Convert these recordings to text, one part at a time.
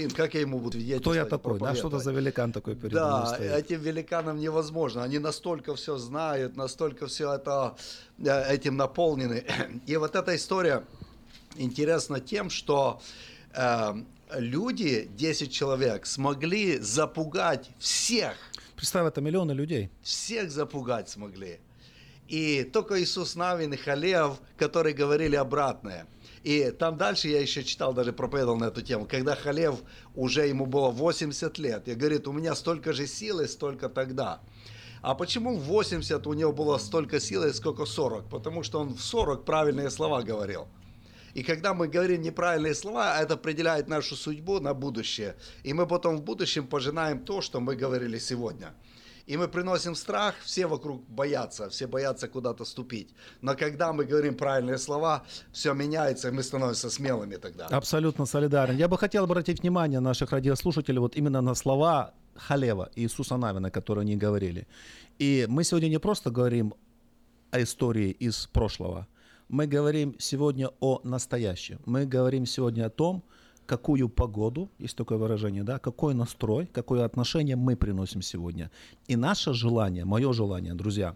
исполин, как я ему буду видеть? Кто я такой, да? Что-то за великан такой перед Да, стоит. этим великанам невозможно. Они настолько все знают, настолько все это э, этим наполнены. И вот эта история интересна тем, что э, люди, 10 человек, смогли запугать всех. Представь, это миллионы людей. Всех запугать смогли. И только Иисус Навин и Халев, которые говорили обратное. И там дальше я еще читал, даже проповедовал на эту тему, когда Халев уже ему было 80 лет, и говорит, у меня столько же силы, столько тогда. А почему в 80 у него было столько силы, сколько 40? Потому что он в 40 правильные слова говорил. И когда мы говорим неправильные слова, это определяет нашу судьбу на будущее. И мы потом в будущем пожинаем то, что мы говорили сегодня. И мы приносим страх, все вокруг боятся, все боятся куда-то ступить. Но когда мы говорим правильные слова, все меняется, и мы становимся смелыми тогда. Абсолютно солидарен. Я бы хотел обратить внимание наших радиослушателей вот именно на слова Халева Иисуса Навина, которые они говорили. И мы сегодня не просто говорим о истории из прошлого, мы говорим сегодня о настоящем. Мы говорим сегодня о том, какую погоду, есть такое выражение, да, какой настрой, какое отношение мы приносим сегодня. И наше желание, мое желание, друзья,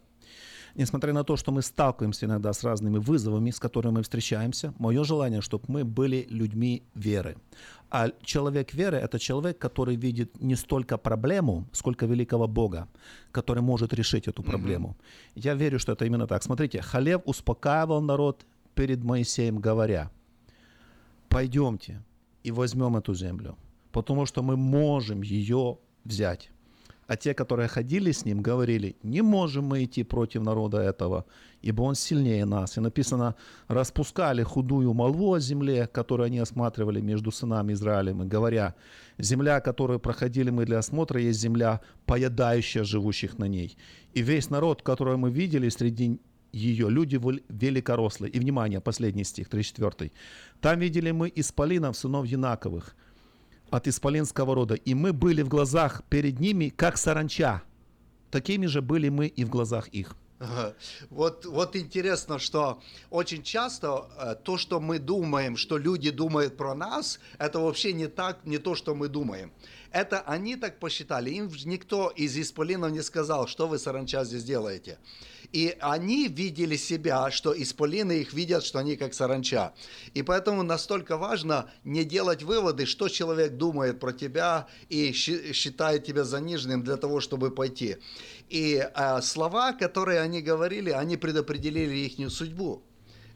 несмотря на то, что мы сталкиваемся иногда с разными вызовами, с которыми мы встречаемся, мое желание, чтобы мы были людьми веры. А человек веры – это человек, который видит не столько проблему, сколько великого Бога, который может решить эту проблему. Mm-hmm. Я верю, что это именно так. Смотрите, Халев успокаивал народ перед Моисеем, говоря, пойдемте, и возьмем эту землю, потому что мы можем ее взять. А те, которые ходили с ним, говорили, не можем мы идти против народа этого, ибо он сильнее нас. И написано, распускали худую молву о земле, которую они осматривали между сынами Израилем, и говоря, земля, которую проходили мы для осмотра, есть земля, поедающая живущих на ней. И весь народ, который мы видели среди ее люди великорослые. И, внимание, последний стих, 34. Там видели мы исполинов, сынов Янаковых, от исполинского рода, и мы были в глазах перед ними, как саранча. Такими же были мы и в глазах их. Вот, вот интересно, что очень часто э, то, что мы думаем, что люди думают про нас, это вообще не так, не то, что мы думаем. Это они так посчитали. Им никто из исполинов не сказал, что вы, саранча, здесь делаете. И они видели себя, что исполины их видят, что они как саранча. И поэтому настолько важно не делать выводы, что человек думает про тебя и считает тебя заниженным для того, чтобы пойти. И э, слова, которые они говорили, они предопределили их судьбу.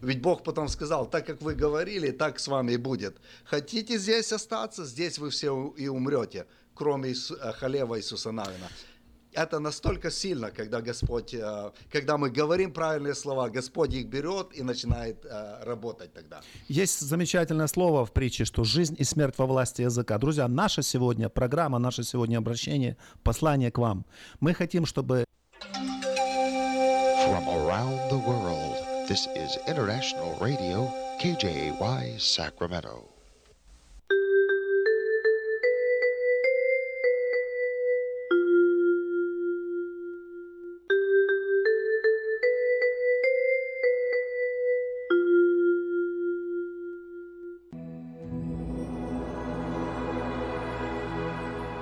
Ведь Бог потом сказал, так как вы говорили, так с вами и будет. Хотите здесь остаться, здесь вы все и умрете, кроме э, Халева Иисуса Навина. Это настолько сильно, когда Господь, э, когда мы говорим правильные слова, Господь их берет и начинает э, работать тогда. Есть замечательное слово в притче, что жизнь и смерть во власти языка. Друзья, наша сегодня программа, наше сегодня обращение, послание к вам. Мы хотим, чтобы... From around the world. This is International Radio, KJY, Sacramento.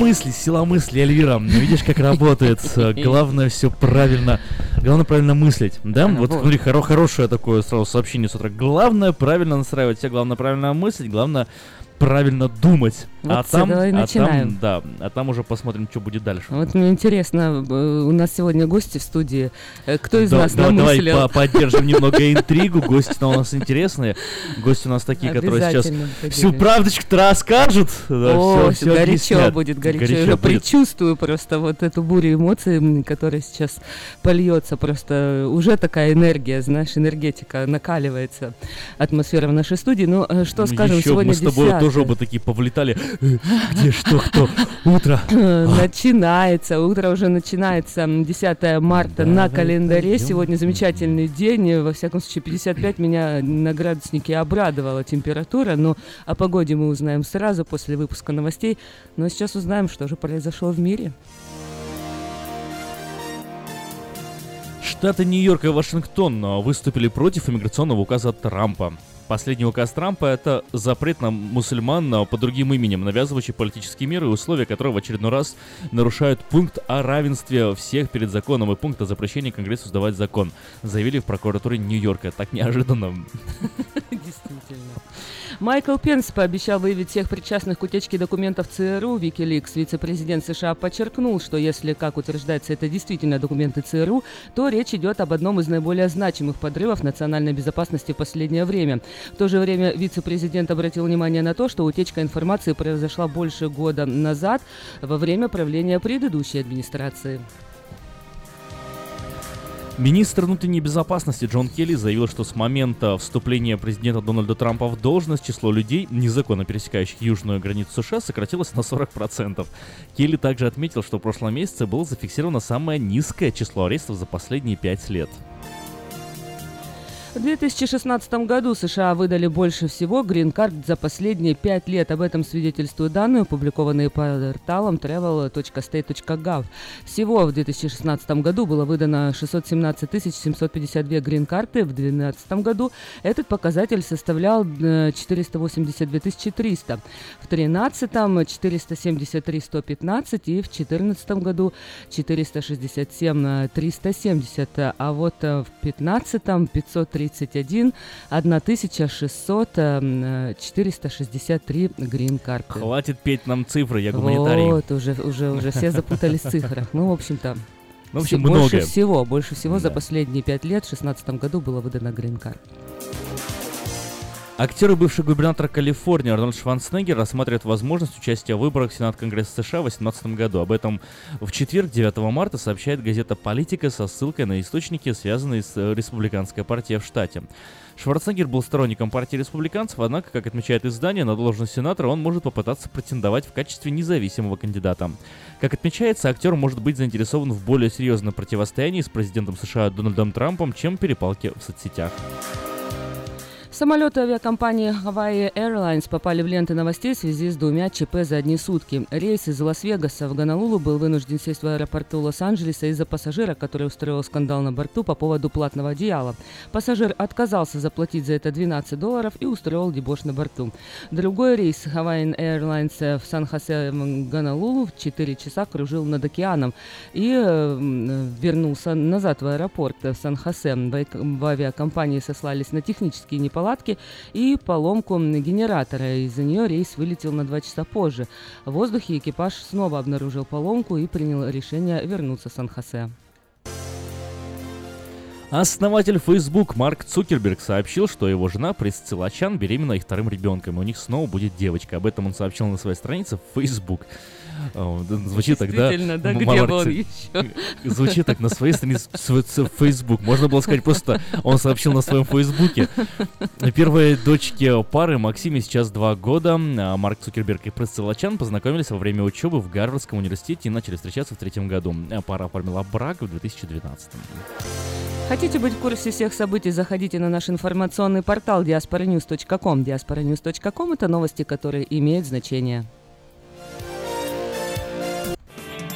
Мысли, сила мысли, Эльвира. Видишь, как работает. Главное все правильно. Главное правильно мыслить. Да? Вот смотри, хоро хорошее такое сразу сообщение с утра. Главное правильно настраивать себя, главное правильно мыслить, главное правильно думать. Вот а там, а начинаем. там, да, а там уже посмотрим, что будет дальше. Вот мне интересно, э, у нас сегодня гости в студии. Э, Кто из Да- нас да- Давай намыслил? по- поддержим немного интригу. Гости у нас интересные. Гости у нас такие, которые сейчас всю правдочку-то расскажут. О, горячо будет, горячо. Я предчувствую просто вот эту бурю эмоций, которая сейчас польется. Просто уже такая энергия, знаешь, энергетика накаливается. Атмосфера в нашей студии. Ну, э, что Ну, скажем, сегодня мы с тобой 10. Тоже оба такие повлетали. Э, Где, что, кто? Утро. Начинается, утро уже начинается, м, 10 марта на календаре. Сегодня замечательный день, во всяком случае 55 меня на градуснике обрадовала температура, но о погоде мы узнаем сразу после выпуска новостей. Но сейчас узнаем, что же произошло в мире. Штаты Нью-Йорк и Вашингтон а, выступили против иммиграционного указа Трампа. Последний указ Трампа – это запрет на мусульман а, по другим именем, навязывающий политические меры и условия, которые в очередной раз нарушают пункт о равенстве всех перед законом и пункт о запрещении Конгрессу сдавать закон, заявили в прокуратуре Нью-Йорка. Так неожиданно. Действительно. Майкл Пенс пообещал выявить всех причастных к утечке документов ЦРУ Викиликс. Вице-президент США подчеркнул, что если, как утверждается, это действительно документы ЦРУ, то речь идет об одном из наиболее значимых подрывов национальной безопасности в последнее время. В то же время вице-президент обратил внимание на то, что утечка информации произошла больше года назад, во время правления предыдущей администрации. Министр внутренней безопасности Джон Келли заявил, что с момента вступления президента Дональда Трампа в должность число людей, незаконно пересекающих южную границу США, сократилось на 40%. Келли также отметил, что в прошлом месяце было зафиксировано самое низкое число арестов за последние пять лет. В 2016 году США выдали больше всего грин-карт за последние пять лет. Об этом свидетельствуют данные, опубликованные порталом travel.state.gov. Всего в 2016 году было выдано 617 752 грин-карты. В 2012 году этот показатель составлял э, 482 300. В 2013 473 115 и в 2014 году 467 370. А вот э, в 2015 531 1600 э, 463 грин-карты. Хватит петь нам цифры, я гуманитарий. Вот, уже, уже, уже все запутались в цифрах. Ну, в общем-то, Ну, в общем, Больше многое. всего, больше всего за Да. последние пять лет, в 2016 году было выдано грин-карт. Актер и бывший губернатор Калифорнии Арнольд Шварценеггер рассматривает возможность участия в выборах в Сенат Конгресса США в 2018 году. Об этом в четверг, 9 марта, сообщает газета «Политика» со ссылкой на источники, связанные с э, республиканской партией в штате. Шварценеггер был сторонником партии республиканцев, однако, как отмечает издание, на должность сенатора он может попытаться претендовать в качестве независимого кандидата. Как отмечается, актер может быть заинтересован в более серьезном противостоянии с президентом США Дональдом Трампом, чем перепалки в соцсетях. Самолеты авиакомпании Hawaii Airlines попали в ленты новостей в связи с двумя ЧП за одни сутки. Рейс из Лас-Вегаса в Гонолулу был вынужден сесть в аэропорту Лос-Анджелеса из-за пассажира, который устроил скандал на борту по поводу платного одеяла. Пассажир отказался заплатить за это 12 долларов и устроил дебош на борту. Другой рейс Hawaiian Airlines в Сан-Хосе Гонолулу в 4 часа кружил над океаном и э, вернулся назад в аэропорт в Сан-Хосе. В авиакомпании сослались на технические неполадки и поломку генератора. Из-за нее рейс вылетел на 2 часа позже. В воздухе экипаж снова обнаружил поломку и принял решение вернуться в Сан-Хосе. Основатель Facebook Марк Цукерберг сообщил, что его жена Присцилла Чан беременна их вторым ребенком, и у них снова будет девочка. Об этом он сообщил на своей странице в Facebook. Да, Звучит тогда... Да, где Марк он еще? Звучит так на своей странице в Facebook. Можно было сказать просто, он сообщил на своем Фейсбуке. Первые дочки пары Максиме сейчас два года. А Марк Цукерберг и Присцилла Чан познакомились во время учебы в Гарвардском университете и начали встречаться в третьем году. Пара оформила брак в 2012. Хотите быть в курсе всех событий, заходите на наш информационный портал diasporanews.com. diasporanews.com – это новости, которые имеют значение.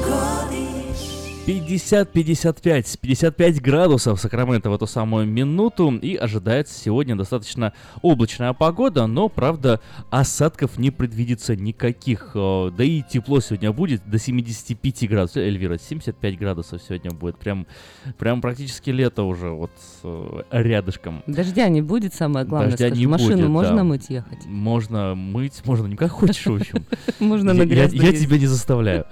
Go. 50-55, 55 градусов Сакраменто в эту самую минуту и ожидается сегодня достаточно облачная погода, но, правда, осадков не предвидится никаких. Э, Да и тепло сегодня будет до 75 градусов. Эльвира, 75 градусов сегодня будет. Прям, прям практически лето уже вот э, рядышком. Дождя не будет, самое главное. Дождя скажи. не Машину будет, можно да. мыть ехать? Можно мыть, можно не как хочешь, в общем. Можно на я, тебя не заставляю.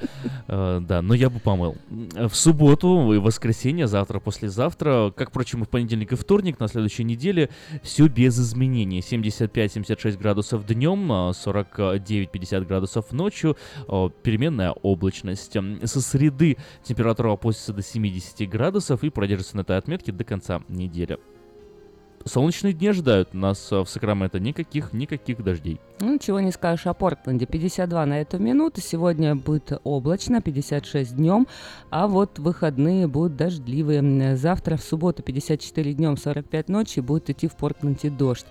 Э, Да, но я бы помыл. В субботу и воскресенье, завтра, послезавтра, как, впрочем, и в понедельник и вторник на следующей неделе, все без изменений. 75-76 градусов днем, а 49-50 градусов ночью, а, переменная облачность. Со среды температура опустится до 70 градусов и продержится на этой отметке до конца недели. Солнечные дни ожидают нас а, в Сакраменто. Никаких, никаких дождей. Ну, чего не скажешь о Портленде. 52 на эту минуту. Сегодня будет облачно, 56 днем. А вот выходные будут дождливые. Завтра в субботу 54 днем, 45 ночи будет идти в Портленде дождь.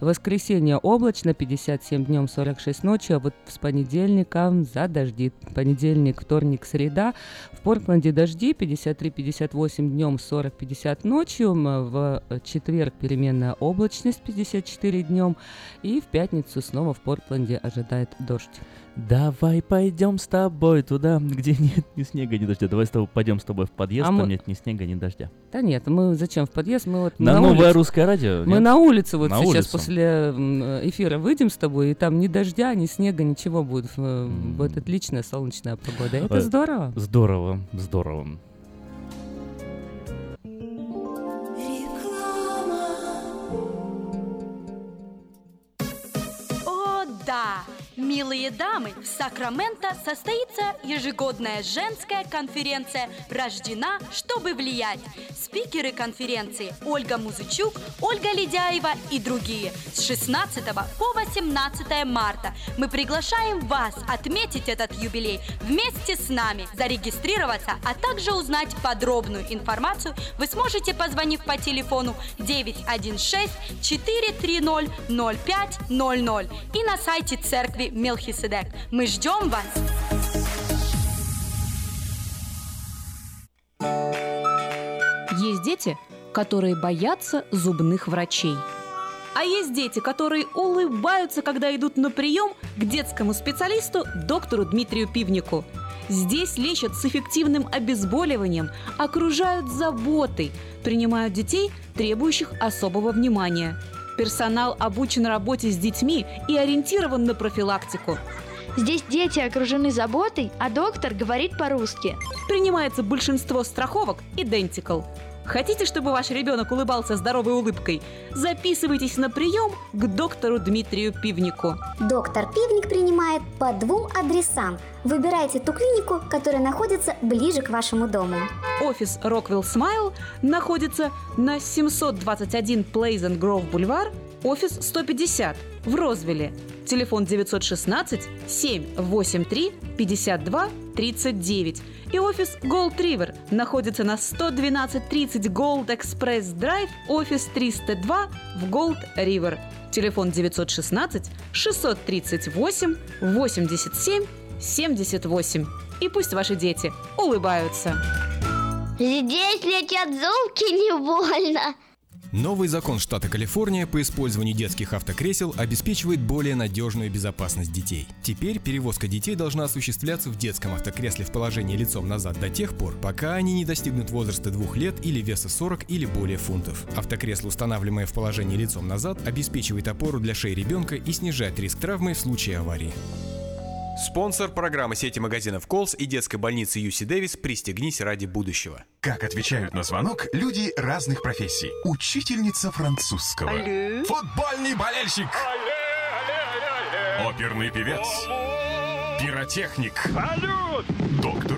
Воскресенье облачно, 57 днем, 46 ночи. А вот с понедельника задождит. Понедельник, вторник, среда. В Портленде дожди 53-58 днем, 40-50 ночью. В четверг переменная облачность 54 днем. И в пятницу снова в Портленде ожидает дождь. Давай пойдем с тобой туда, где нет ни снега, ни дождя. Давай с тобой пойдем с тобой в подъезд, А там мы- нет ни снега, ни дождя. Да нет, мы зачем в подъезд? Мы вот На, на, новое улице. русское радио? Мы нет? на улице вот На сейчас улицу. после эфира выйдем с тобой, и там ни дождя, ни снега, ничего будет. Будет отличная солнечная погода. Это Э, здорово. Здорово, здорово. О, да! Милые дамы, в Сакраменто состоится ежегодная женская конференция «Рождена, чтобы влиять». Спикеры конференции Ольга Музычук, Ольга Ледяева и другие. С 16 по 18 марта мы приглашаем вас отметить этот юбилей вместе с нами. Зарегистрироваться, а также узнать подробную информацию вы сможете, позвонив по телефону 916-430-0500 и на сайте церкви Шмуэль Мелхиседек. Мы ждем вас! Есть дети, которые боятся зубных врачей. А есть дети, которые улыбаются, когда идут на прием к детскому специалисту доктору Дмитрию Пивнику. Здесь лечат с эффективным обезболиванием, окружают заботой, принимают детей, требующих особого внимания – Персонал обучен работе с детьми и ориентирован на профилактику. Здесь дети окружены заботой, а доктор говорит по-русски. Принимается большинство страховок Identical. Хотите, чтобы ваш ребенок улыбался здоровой улыбкой? Записывайтесь на прием к доктору Дмитрию Пивнику. Доктор Пивник принимает по двум адресам. Выбирайте ту клинику, которая находится ближе к вашему дому. Офис Rockwell Smile находится на 721 Pleasant Grove Бульвар, офис 150 в Розвилле. Телефон 916 783 52 39. И офис Gold River находится на 11230 Gold Express Drive, офис 302 в Gold River. Телефон 916 638 87 78. И пусть ваши дети улыбаются. Здесь летят зубки не больно. Новый закон штата Калифорния по использованию детских автокресел обеспечивает более надежную безопасность детей. Теперь перевозка детей должна осуществляться в детском автокресле в положении лицом назад до тех пор, пока они не достигнут возраста двух лет или веса 40 или более фунтов. Автокресло, устанавливаемое в положении лицом назад, обеспечивает опору для шеи ребенка и снижает риск травмы в случае аварии. Спонсор программы сети магазинов Колс и детской больницы Юси Дэвис «Пристегнись ради будущего». Как отвечают на звонок люди разных профессий. Учительница французского. Алле. Футбольный болельщик. Оперный певец. Пиротехник. Салют! Доктор.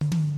Thank you.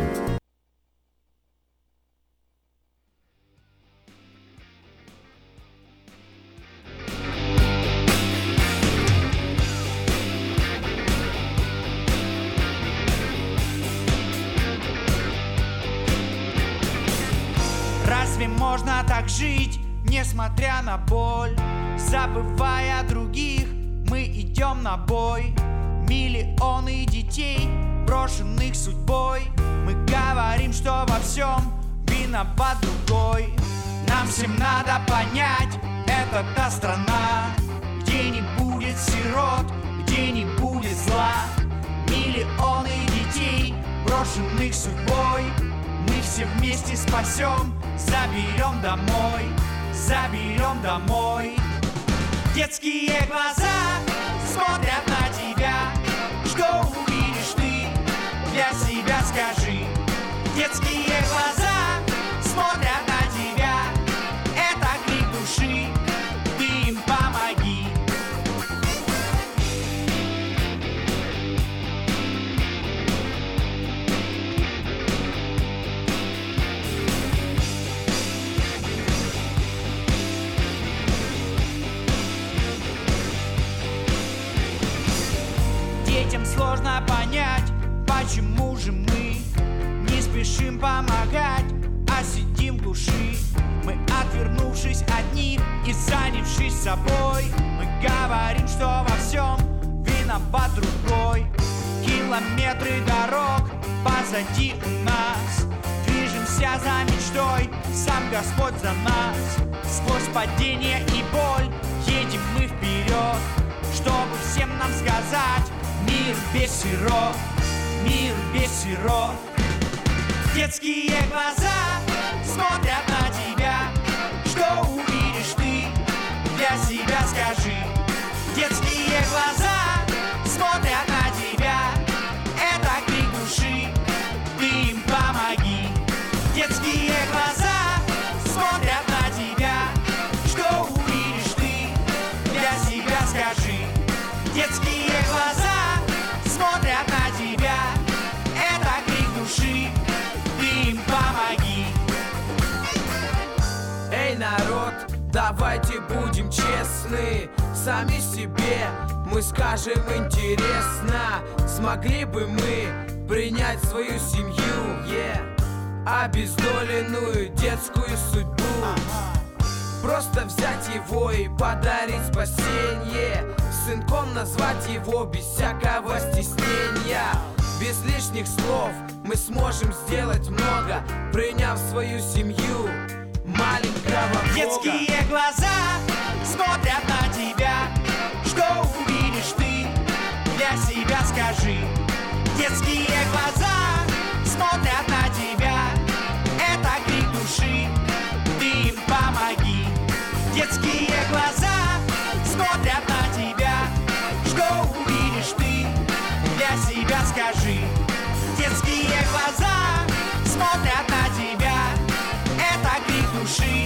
Можно так жить, несмотря на боль? Забывая других, мы идем на бой. Миллионы детей, брошенных судьбой. Мы говорим, что во всем виноват другой. Нам всем надо понять, это та страна Где не будет сирот, где не будет зла. Миллионы детей, брошенных судьбой Мы все вместе спасем, заберем домой Заберем домой. Детские глаза смотрят на тебя. Что увидишь ты, для себя скажи. Детские помогать, а сидим в. Мы, отвернувшись одни и занявшись собой, мы говорим, что во всем виноват другой. Километры дорог позади у нас, движемся за мечтой, сам Господь за нас. Сквозь падение и боль едем мы вперед, чтобы всем нам сказать, мир без сирот, мир без сирот. Детские глаза смотрят на тебя. Что увидишь ты, для себя скажи. Детские глаза смотрят на тебя. Это крик души, ты им помоги. Детские глаза давайте будем честны Сами себе. Мы скажем интересно Смогли бы мы принять свою семью yeah. Обездоленную детскую судьбу. Просто взять его и подарить спасение. Сынком назвать его без всякого стеснения. Без лишних слов мы сможем сделать много Приняв свою семью. Маленького Бога Детские глаза смотрят на тебя. Что увидишь ты, для себя скажи. Детские глаза смотрят на тебя. Это крик души, ты им помоги. Детские глаза смотрят на тебя. Что увидишь ты, для себя скажи. Детские глаза смотрят на тебя. Это крик души,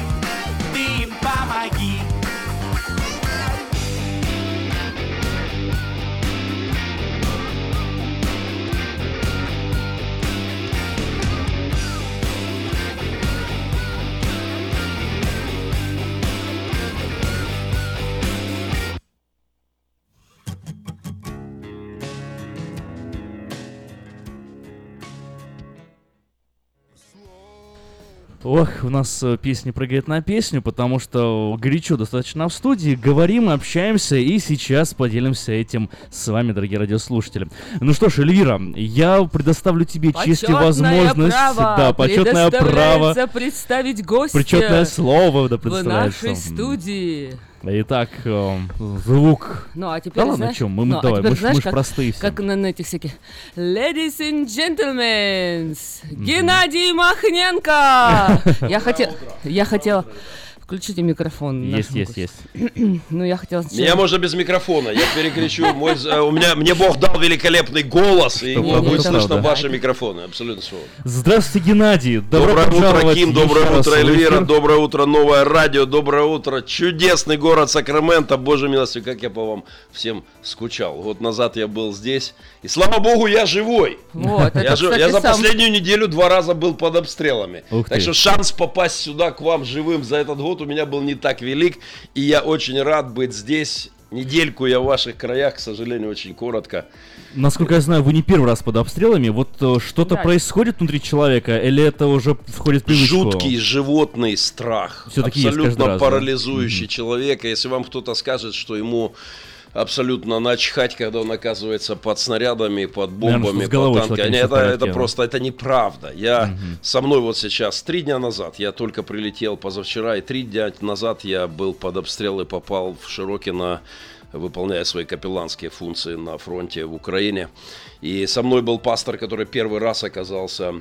Ох, у нас э, песня прыгает на песню, потому что горячо достаточно в студии. Говорим, общаемся и сейчас поделимся этим с вами, дорогие радиослушатели. Ну что ж, Эльвира, я предоставлю тебе честь и возможность. право да, почетное право. представить гостя Причетное слово да, в нашей студии. Итак, э, звук. Ну, а теперь, Да ладно, знаешь, чем? Мы, ну, а давай, теперь мы, знаешь, мы как- простые все. Как на, на этих всяких Ladies and gentlemen, Геннадий Махненко! Я хотел, я хотела... Включите микрофон. Есть, есть, гостю. Ну, я хотела сначала... Меня можно без микрофона, я перекричу. Мой, э, у меня, мне Бог дал великолепный голос, и не будет слышно ваши микрофоны, абсолютно слово. Здравствуйте, Геннадий. Добро Доброе утро, Ким, доброе утро, Эльвира, доброе утро, новое радио, доброе утро, чудесный город Сакраменто, боже милостивый, как я по вам всем скучал. Год назад я был здесь, и слава богу, я живой. Вот, я, это, жив- кстати, я за сам- последнюю неделю два раза был под обстрелами. Ух так ты. что шанс попасть сюда к вам живым за этот год у меня был не так велик, и я очень рад быть здесь. Недельку я в ваших краях, к сожалению, очень коротко. Насколько я знаю, вы не первый раз под обстрелами. Вот э, что-то Да. происходит внутри человека, или это уже входит в привычку? Жуткий животный страх. Есть каждый абсолютно раз, да? парализующий человека. Если вам кто-то скажет, что ему абсолютно начхать, когда он оказывается под снарядами, под Наверное, бомбами, головой под танками. Это, это просто, это неправда. Я со мной вот сейчас, три дня назад, я только прилетел позавчера, и три дня назад я был под обстрел и попал в Широкино, выполняя свои капелланские функции на фронте в Украине. И со мной был пастор, который первый раз оказался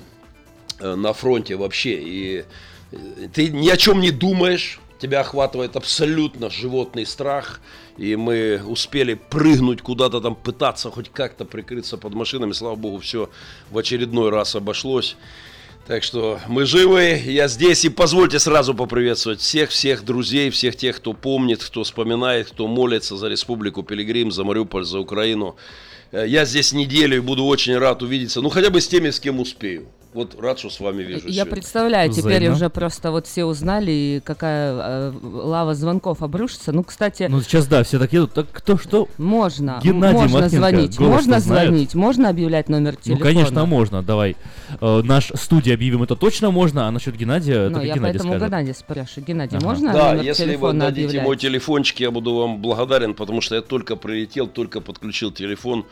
э, на фронте вообще. И э, ты ни о чем не думаешь, тебя охватывает абсолютно животный страх. И мы успели прыгнуть куда-то там, пытаться хоть как-то прикрыться под машинами. Слава богу, все в очередной раз обошлось. Так что мы живы, я здесь, и позвольте сразу поприветствовать всех-всех друзей, всех тех, кто помнит, кто вспоминает, кто молится за Республику Пилигрим, за Мариуполь, за Украину. Э, Я здесь неделю и буду очень рад увидеться, ну хотя бы с теми, с кем успею. Вот рад, что с вами вижу. Я сегодня. представляю, теперь Взаимно. уже просто вот все узнали, и какая э, лава звонков обрушится. Ну, кстати, Ну сейчас да, все так едут. Так кто что? можно, Геннадий можно Махненко, звонить, можно знает. звонить, можно объявлять номер Ну, телефона. конечно, можно. Давай. Э, наш студия объявим это точно можно, а насчет Геннадия, Ну, это я Геннадий поэтому скажет. Геннадия спрашиваю. Геннадий, Ага. можно Да, номер если вы дадите объявлять? мой телефончик, я буду вам благодарен, потому что я только прилетел, только подключил телефон.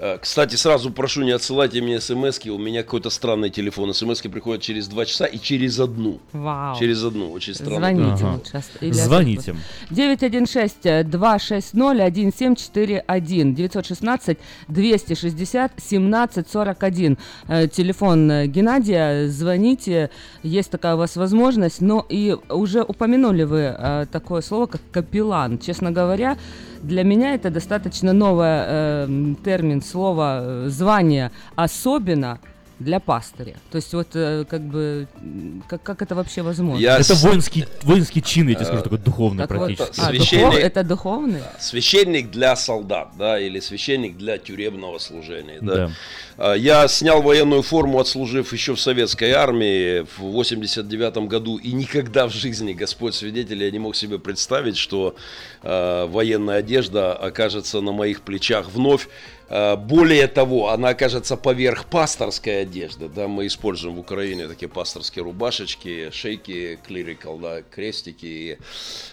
Э, Кстати, сразу прошу, не отсылайте мне смс У меня какой-то странный телефон. смс приходят через два часа и через одну. Вау. Через одну. Очень странно. Звоните. Ага. сейчас. Илья Звоните. 916-260-1741. 916-260-1741. Э, Телефон э, Геннадия. Звоните. Есть такая у вас возможность. Но и уже упомянули вы такое слово, как капеллан. Честно говоря, для меня это достаточно новый э, термин, слово, звание, особенно для пастыря. То есть вот э, как бы, как, как это вообще возможно? Я Это с- воинский, воинский чин, я тебе скажу, такой духовный Так вот, практически. а, Священник- духов- это духовный? Священник для солдат, да, или священник для тюремного служения, да. Да. А, Я снял военную форму, отслужив еще в советской армии в 89 году, и никогда в жизни, Господь свидетель, я не мог себе представить, что э, военная одежда окажется на моих плечах вновь. Э, более того, она окажется поверх пасторской одежды. Да, мы используем в Украине такие пасторские рубашечки, шейки, клирикал, да, крестики.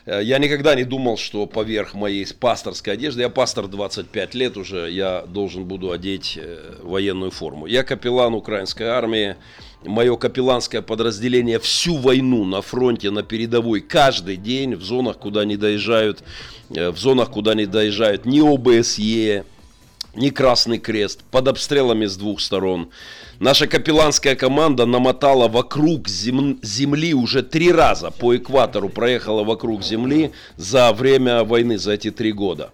Э, я никогда не думал, что поверх моей пасторской одежды, я пастор 25 лет уже, я должен буду одеть э, военную форму. Я капеллан украинской армии. Мое капелланское подразделение всю войну на фронте, на передовой, каждый день в зонах, куда не доезжают, в зонах, куда не доезжают ни ОБСЕ, ни Красный Крест, под обстрелами с двух сторон. Наша капелланская команда намотала вокруг зем- Земли уже три раза по экватору, проехала вокруг Земли за время войны, за эти три года.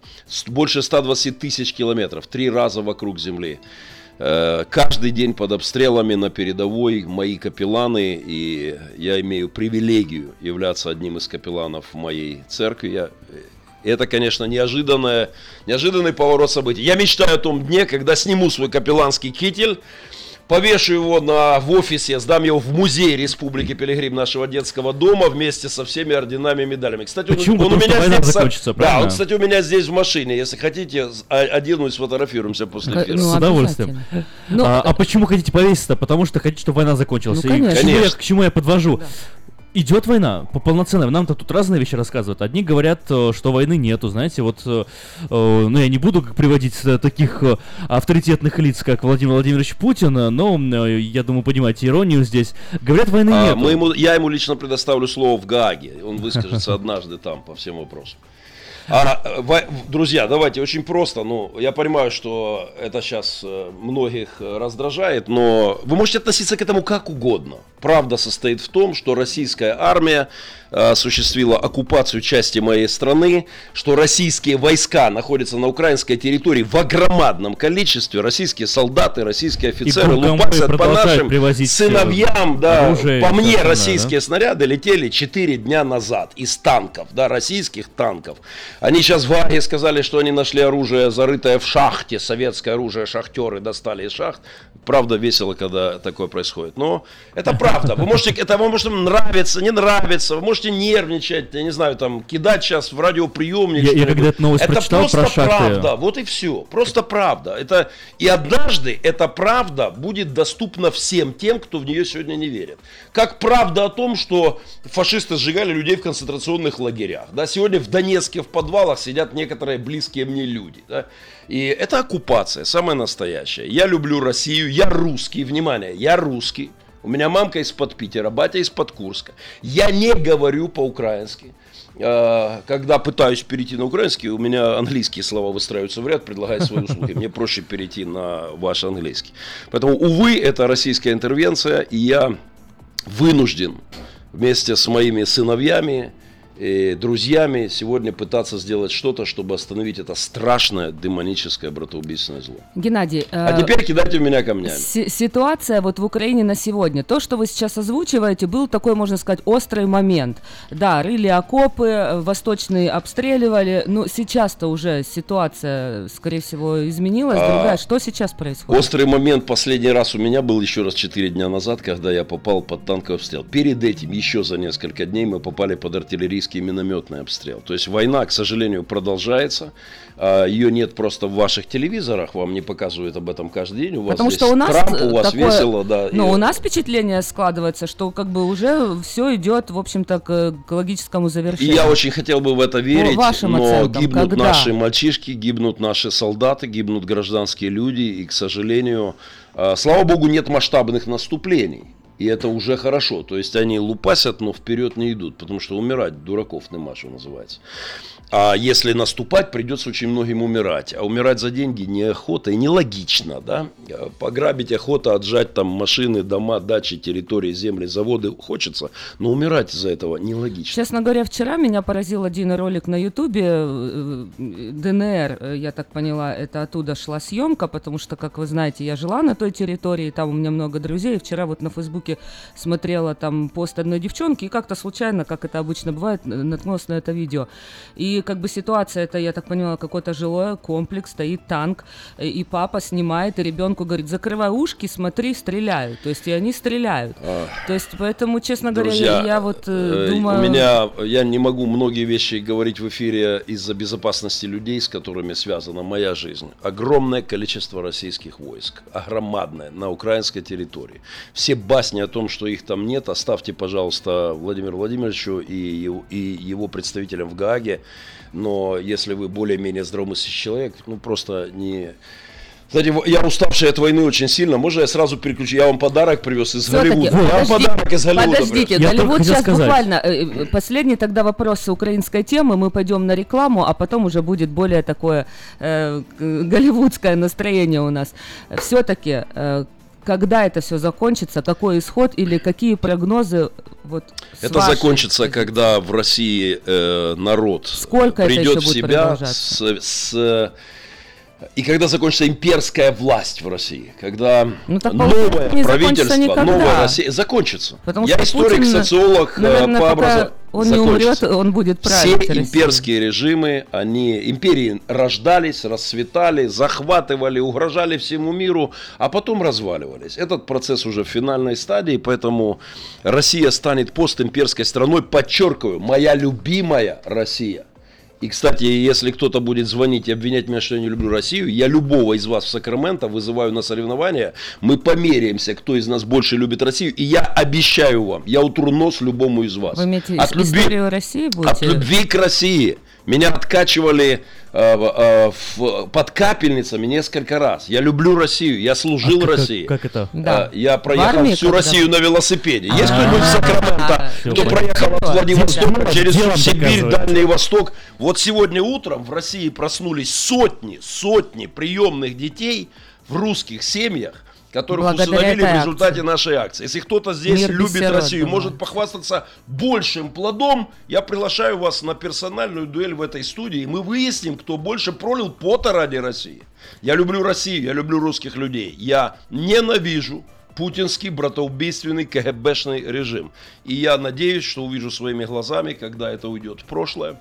Больше 120 тысяч километров, три раза вокруг Земли. Э, Каждый день под обстрелами на передовой мои капелланы, и я имею привилегию являться одним из капелланов моей церкви. Я и это, конечно, неожиданное, неожиданный поворот событий. Я мечтаю о том дне, когда сниму свой капелланский китель, повешу его на, в офисе, сдам его в музей Республики Пилигрим нашего детского дома вместе со всеми орденами и медалями. Кстати, он- Почему? он, у Потому меня здесь... закончится, да, он, кстати, у меня здесь в машине. Если хотите, а- оденусь, сфотографируемся после эфира. ну, С удовольствием. обязательно. Ну, а, а почему хотите повеситься? Потому что хотите, чтобы война закончилась. Ну, И конечно. к, чему я, Конечно. к чему я подвожу? Идет война, по полноценной. Нам-то тут разные вещи рассказывают. Одни говорят, э, что войны нету, знаете, вот, э, э, ну я не буду приводить э, таких авторитетных лиц, как Владимир Владимирович Путин, но я думаю, понимаете иронию здесь. Говорят, войны А, нету. мы ему, я ему лично предоставлю слово в Гааге. Он выскажется однажды там по всем вопросам. А, э, во- друзья, давайте очень просто. Ну, я понимаю, что это сейчас многих э, раздражает, но вы можете относиться к этому как угодно. Правда состоит в том, что российская армия э, осуществила оккупацию части моей страны, что российские войска находятся на украинской территории в огромадном количестве, российские солдаты, российские офицеры лупасят по нашим э, сыновьям, да, оружие по мне российские да? снаряды летели 4 дня назад из танков, да, российских танков. Они сейчас в Гааге сказали, что они нашли оружие, зарытое в шахте, советское оружие, шахтеры достали из шахт. Правда, весело, когда такое происходит. Но это правда. Вы можете, это вам может нравиться, не нравится, вы можете нервничать, я не знаю, там, кидать сейчас в радиоприемник. Я- я когда эту новость это прочитал просто про шахты- правда, вот и все. Просто правда. Это, и однажды эта правда будет доступна всем тем, кто в нее сегодня не верит. Как правда о том, что фашисты сжигали людей в концентрационных лагерях. Да, сегодня в Донецке в подвалах сидят некоторые близкие мне люди. Да. И это оккупация, самая настоящая. Я люблю Россию, я русский, внимание, я русский. У меня мамка из-под Питера, батя из-под Курска. Я не говорю по-украински. Э, Когда пытаюсь перейти на украинский, у меня английские слова выстраиваются в ряд, предлагают свои услуги. Мне проще перейти на ваш английский. Поэтому, увы, это российская интервенция, и я вынужден вместе с моими сыновьями и друзьями сегодня пытаться сделать что-то, чтобы остановить это страшное демоническое братоубийственное зло. Геннадий, А э, теперь кидайте в меня камнями. Си- Ситуация вот в Украине на сегодня. То, что вы сейчас озвучиваете, был такой, можно сказать, острый момент. Да, рыли окопы, э, восточные обстреливали, но сейчас-то уже ситуация, скорее всего, изменилась. А, Другая. Что сейчас происходит? Острый момент последний раз у меня был еще раз 4 дня назад, когда я попал под танковый обстрел. Перед этим, еще за несколько дней, мы попали под артиллерийский артиллерийский и минометный обстрел. То есть война, к сожалению, продолжается. А, Ее нет просто в ваших телевизорах, вам не показывают об этом каждый день. У вас Потому что у нас Трамп, у вас такое- весело, да. Ну, и- у нас впечатление складывается, что как бы уже все идет, в общем-то, к, к логическому И завершению. я очень хотел бы в это верить, вашим но оценкам, гибнут когда? наши мальчишки, гибнут наши солдаты, гибнут гражданские люди, и, к сожалению, а, слава богу, нет масштабных наступлений. И это уже хорошо. То есть они лупасят, но вперед не идут, потому что умирать дураков нема, что называется. А если наступать, придется очень многим умирать. А умирать за деньги неохота и нелогично, да? Пограбить охота, отжать там машины, дома, дачи, территории, земли, заводы хочется, но умирать из-за этого нелогично. Честно говоря, вчера меня поразил один ролик на Ютубе. э, э, ДНР, э, я так поняла, это оттуда шла съемка, потому что, как вы знаете, я жила на той территории, там у меня много друзей. Вчера вот на Фейсбуке смотрела там пост одной девчонки, и как-то случайно, как это обычно бывает, наткнулась на это видео. И как бы ситуация, это, я так поняла, какой-то жилой комплекс, стоит танк, э, и папа снимает, и ребенку говорит, закрывай ушки, смотри, стреляют. То есть и они стреляют. То есть поэтому, честно говоря, я, вот э, э, думаю... У меня, я не могу многие вещи говорить в эфире из-за безопасности людей, с которыми связана моя жизнь. Огромное количество российских войск, огромадное, на украинской территории. Все басни о том, что их там нет, оставьте, пожалуйста, Владимиру Владимировичу и его, и его представителям в Гааге. Но если вы более-менее здравомыслящий человек, ну просто не... Кстати, я уставший от войны очень сильно. Можно я сразу переключу? Я вам подарок привез из Голливуда. Я вам подарок из Голливуда Подождите, привез. Голливуд сейчас буквально. э, э, Последний тогда вопрос с украинской темы. Мы пойдем на рекламу, а потом уже будет более такое э, голливудское настроение у нас. Все-таки, когда это все закончится, какой исход или какие прогнозы вот Это вашей закончится, когда в России э, народ Сколько придет в себя с, с- и когда закончится имперская власть в России, когда Ну, так новое не закончится правительство, никогда. новая Россия закончится. Потому Я историк, Путин, социолог э, наверное, по образованию. он не умрет, Закончится. он будет Все править Россией. имперские режимы, они, империи рождались, расцветали, захватывали, угрожали всему миру, а потом разваливались. Этот процесс уже в финальной стадии, поэтому Россия станет постимперской страной, подчеркиваю, моя любимая Россия. И, кстати, если кто-то будет звонить и обвинять меня, что я не люблю Россию, я любого из вас в Сакраменто вызываю на соревнования. Мы померяемся, кто из нас больше любит Россию. И я обещаю вам, я утру нос любому из вас. Вы имеете От любви- России будете? от любви к России. Меня откачивали э, э, в- под капельницами несколько раз. Я люблю Россию, я служил А как- России. как это? Э, Да. Я В проехал армии всю? Россию на велосипеде. Есть А. кто-нибудь в Сакраменто, кто проехал от Владивостока через. Сибирь, Дальний Восток? Вот сегодня утром в России проснулись сотни, сотни приемных детей в русских семьях, которых Благодаря усыновили в результате нашей акции. Если кто-то здесь Мир любит Россию, думаю. может похвастаться большим плодом, я приглашаю вас на персональную дуэль в этой студии. и Мы выясним, кто больше пролил пота ради России. Я люблю Россию, я люблю русских людей. Я ненавижу путинский братоубийственный КГБшный режим. И я надеюсь, что увижу своими глазами, когда это уйдет в прошлое.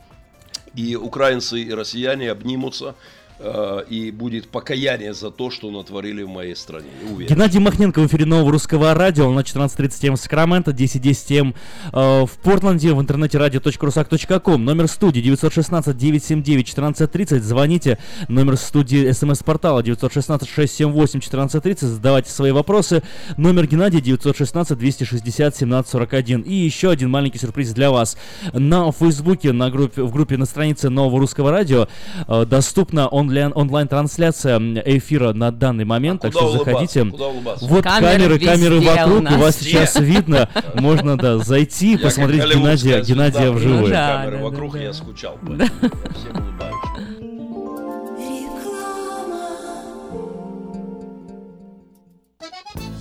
И украинцы и россияне обнимутся, э, и будет покаяние за то, что натворили в моей стране. Уверен. Геннадий Махненко в эфире нового русского радио на 14.30 М в Сакраменто, 10.10 М э, в Портленде, в интернете radio.rusak.com, номер студии 916-979-1430, звоните, номер студии смс-портала 916-678-1430, задавайте свои вопросы, номер Геннадия 916-260-1741. И еще один маленький сюрприз для вас. На Фейсбуке, на группе, в группе на странице нового русского радио э, доступна онлайн, онлайн-трансляция эфира на данный момент, так куда что улыбаться? заходите. Куда улыбаться? Вот Камеры камеры, камеры у вокруг, нас. и вас Везде. сейчас видно. Можно, да, зайти и посмотреть Геннадия, Геннадия вживую. да, вокруг я скучал. поэтому Я всем улыбаюсь.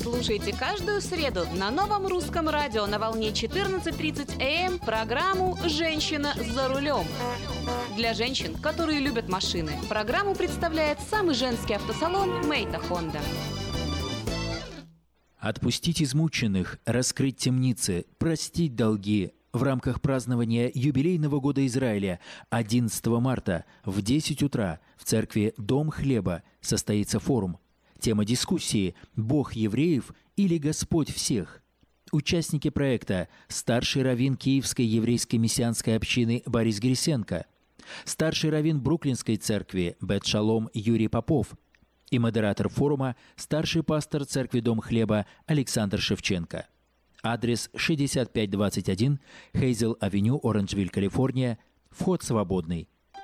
Слушайте каждую среду на новом русском радио на волне 14.30 АМ программу «Женщина за рулем». Для женщин, которые любят машины, программу представляет самый женский автосалон «Мейта Хонда». Отпустить измученных, раскрыть темницы, простить долги. В рамках празднования юбилейного года Израиля 11 марта в 10 утра в церкви Дом Хлеба состоится форум. Тема дискуссии «Бог евреев или Господь всех?». Участники проекта – старший раввин Киевской еврейской мессианской общины Борис Грисенко, старший раввин Бруклинской церкви Бет Шалом Юрий Попов и модератор форума – старший пастор церкви Дом Хлеба Александр Шевченко. Адрес 6521 Хейзел-авеню, Оранжвиль, Калифорния. Вход свободный.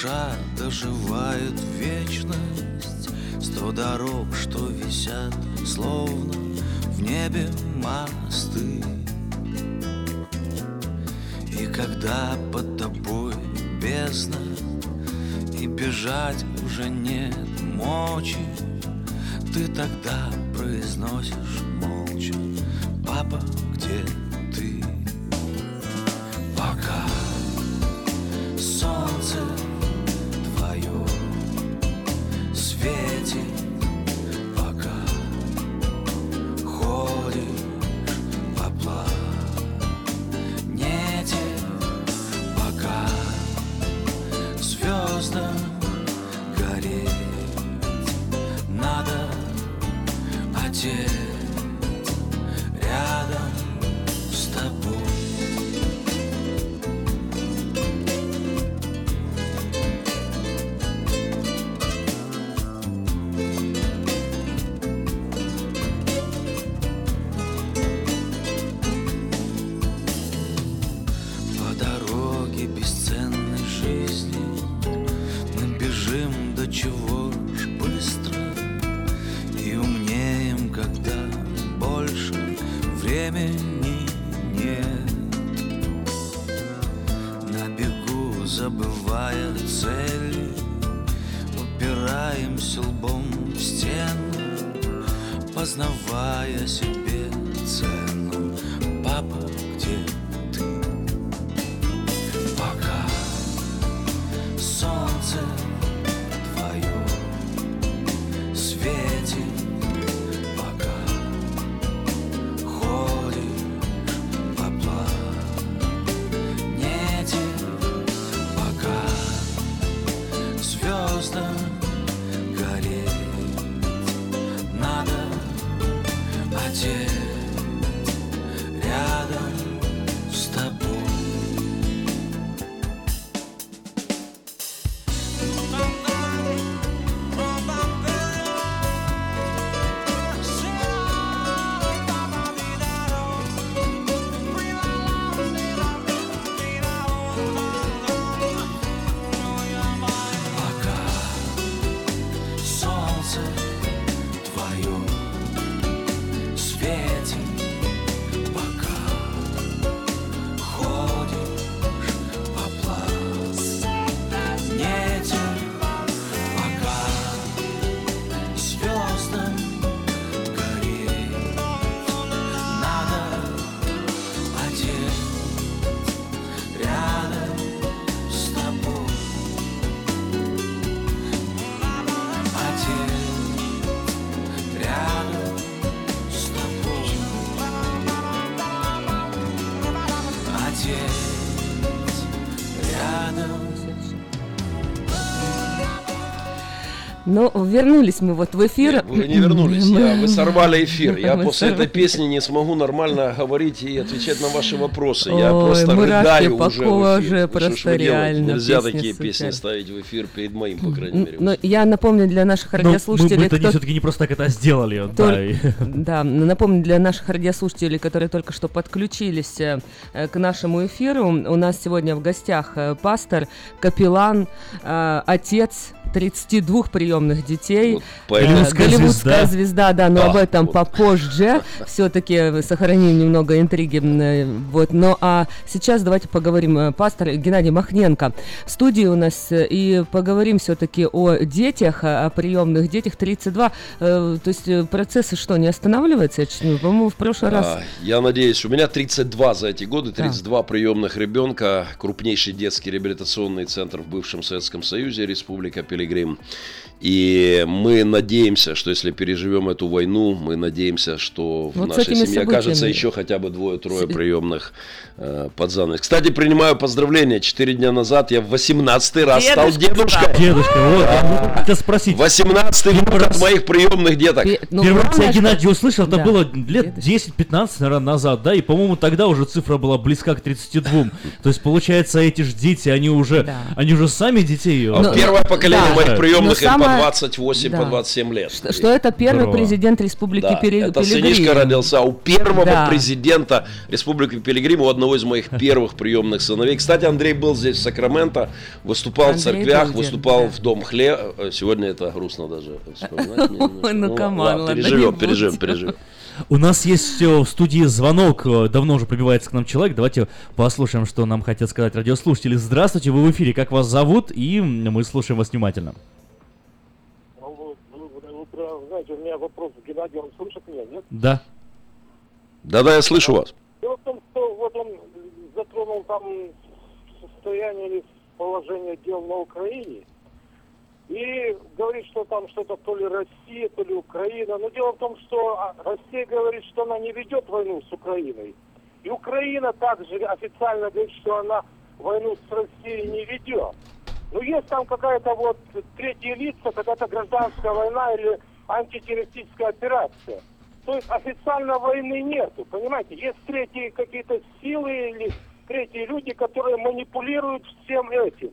Душа доживает вечность, сто дорог, что висят, словно в небе мосты. И когда под тобой бездна, и бежать уже нет мочи, ты тогда произносишь молча, папа, где ты? Пока солнце Ну, вернулись мы вот в эфир. Вы не вернулись, Мы- я, вы сорвали эфир. Я Мы после сорвали. этой песни не смогу нормально говорить и отвечать на ваши вопросы. Я Ой, просто мурашки рыдаю уже в эфир. Просто реально, Нельзя песня такие супер. песни ставить в эфир перед моим, по крайней мере. Но я напомню для наших мы, радиослушателей, мы-то не- кто- все-таки не просто так это сделали. Тол- Да, Да, напомню для наших радиослушателей, которые только что подключились э, э, к нашему эфиру. У нас сегодня в гостях э, пастор, капеллан, отец 32 приемных детей. Вот Э, Голливудская звезда. звезда, да, но Да, об этом вот. попозже. Все-таки сохраним немного интриги. м, Вот. Ну а сейчас давайте поговорим. э, Пастор Геннадий Махненко в студии у нас э, и поговорим все-таки о детях, о приемных детях. 32. э, То есть э, процессы что, не останавливаются? Не- По-моему, в прошлый раз... А, Я надеюсь, у меня 32 за эти годы, 32 приемных ребенка, крупнейший детский реабилитационный центр в бывшем Советском Союзе, Республика Пилигрим. И мы надеемся, что если переживем эту войну, мы надеемся, что в Вот нашей семье окажется событиями. еще хотя бы двое-трое приемных э, под занавес. Кстати, принимаю поздравления. Четыре дня назад я в 18 раз стал Дедушка дедушкой. стал. Дедушка, вот, я хотел спросить. 18 год от моих приемных деток. Ну, Первый раз я Геннадий услышал, это Да. было лет 10-15, наверное, назад, да, и, по-моему, тогда уже цифра была близка к 32. То есть, получается, эти же дети, они уже, Да. они уже сами детей... А э, Первое поколение да. моих приемных им по самое- 28, по да. 27 лет. Что, что это первый Здорово. президент Республики Да, Пили- это Пилигрим. сынишка родился у первого Да. президента Республики Пилигрим, у одного из моих первых приемных сыновей. Кстати, Андрей был здесь в Сакраменто, выступал в церквях, выступал Да. в Дом Хле. Э, Сегодня это грустно даже вспоминать. ну, ладно, ладно, не переживем, переживем, переживем. У нас есть в студии звонок, э, давно уже пробивается к нам человек. Давайте послушаем, что нам хотят сказать радиослушатели. Здравствуйте, вы в эфире, как вас зовут? И мы слушаем вас внимательно. Ну, вы, вы- вы прям, знаете, у меня вопрос к Геннадию, он слышит меня, нет? Да. Да-да, я слышу вас. Дело в том, что вот он затронул там состояние или положение дел на Украине и говорит, что там что-то то ли Россия, то ли Украина. Но дело в том, что а, Россия говорит, что она не ведет войну с Украиной. И Украина также официально говорит, что она войну с Россией не ведет. Ну, есть там какая-то вот третьи лица, какая-то гражданская война или антитеррористическая операция. То есть официально войны нету, понимаете? Есть третьи какие-то силы или третьи люди, которые манипулируют всем этим.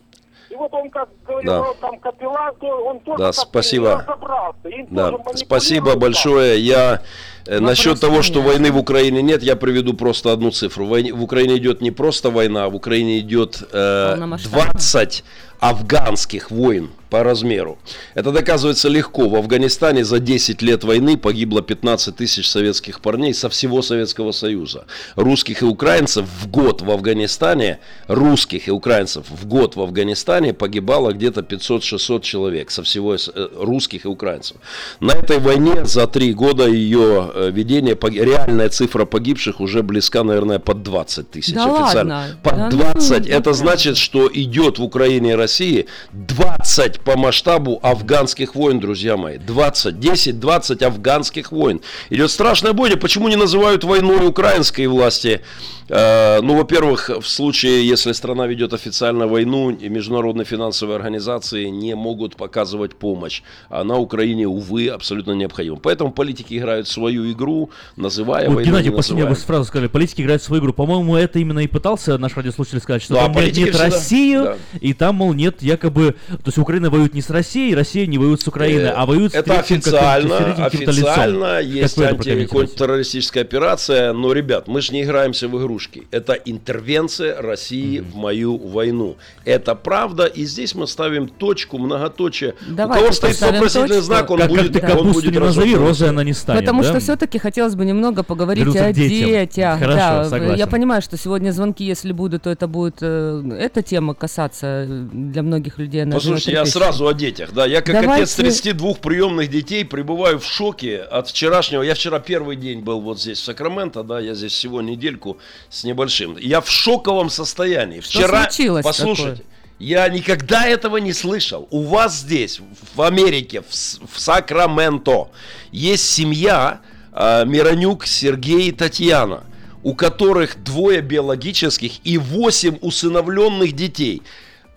И вот он, как говорил, Да. там капеллан, он тоже Да, спасибо. разобрался. Им Да, тоже спасибо большое. Я э, насчет того, что войны в Украине нет, я приведу просто одну цифру. Войне- в Украине идет не просто война, а в Украине идет э, Полномасштабная. 20 афганских войн по размеру. Это доказывается легко. В Афганистане за 10 лет войны погибло 15 тысяч советских парней со всего Советского Союза. Русских и украинцев в год в Афганистане, русских и украинцев в год в Афганистане погибало где-то 500-600 человек со всего э, русских и украинцев. На этой войне за три года ее ведения пог- реальная цифра погибших уже близка, наверное, под 20 тысяч Да официально. ладно? Под Да ну, 20. ну, Это правда. значит, что идет в Украине и России 20 по масштабу афганских войн, друзья мои. 20, 10-20 афганских войн. Идет страшная бойня. Почему не называют войной украинской власти? Э, ну, во-первых, в случае, если страна ведет официально войну, международные финансовые организации не могут показывать помощь. А на Украине, увы, абсолютно необходимо. Поэтому политики играют свою игру, называя Вот, войну, Геннадий, последняя вы фразу сказали, политики играют свою игру. По-моему, это именно и пытался наш радиослушатель сказать, что Да, там нет, нет всегда- Россию, да. и там, мол, нет якобы... То есть Украина воюет не с Россией, Россия не воюет с Украиной, Э, а воюет с Это официально, лицом. официально Как есть антитеррористическая операция, но, ребят, мы же не играемся в игрушки. Это интервенция России в мою войну. Это правда, и здесь мы ставим точку, многоточие. Давайте У кого стоит вопросительный точку. знак, он Как, как будет, ты он капусту будет не назови, розой она не станет, Потому да? что все-таки хотелось бы немного поговорить о детям. детях. Хорошо, да, согласен. я понимаю, что сегодня звонки, если будут, то это будет э, эта тема касаться э, для многих людей. она Послушайте, я сразу о детях. Да, я как Давайте- отец 32 приемных детей пребываю в шоке от вчерашнего. Я вчера первый день был вот здесь в Сакраменто, да, я здесь всего недельку с небольшим. Я в шоковом состоянии. Что Вчера, случилось послушайте, такое? я никогда этого не слышал. У вас здесь, в Америке, в, в Сакраменто, есть семья э, Миронюк, Сергей и Татьяна, у которых двое биологических и восемь усыновленных детей.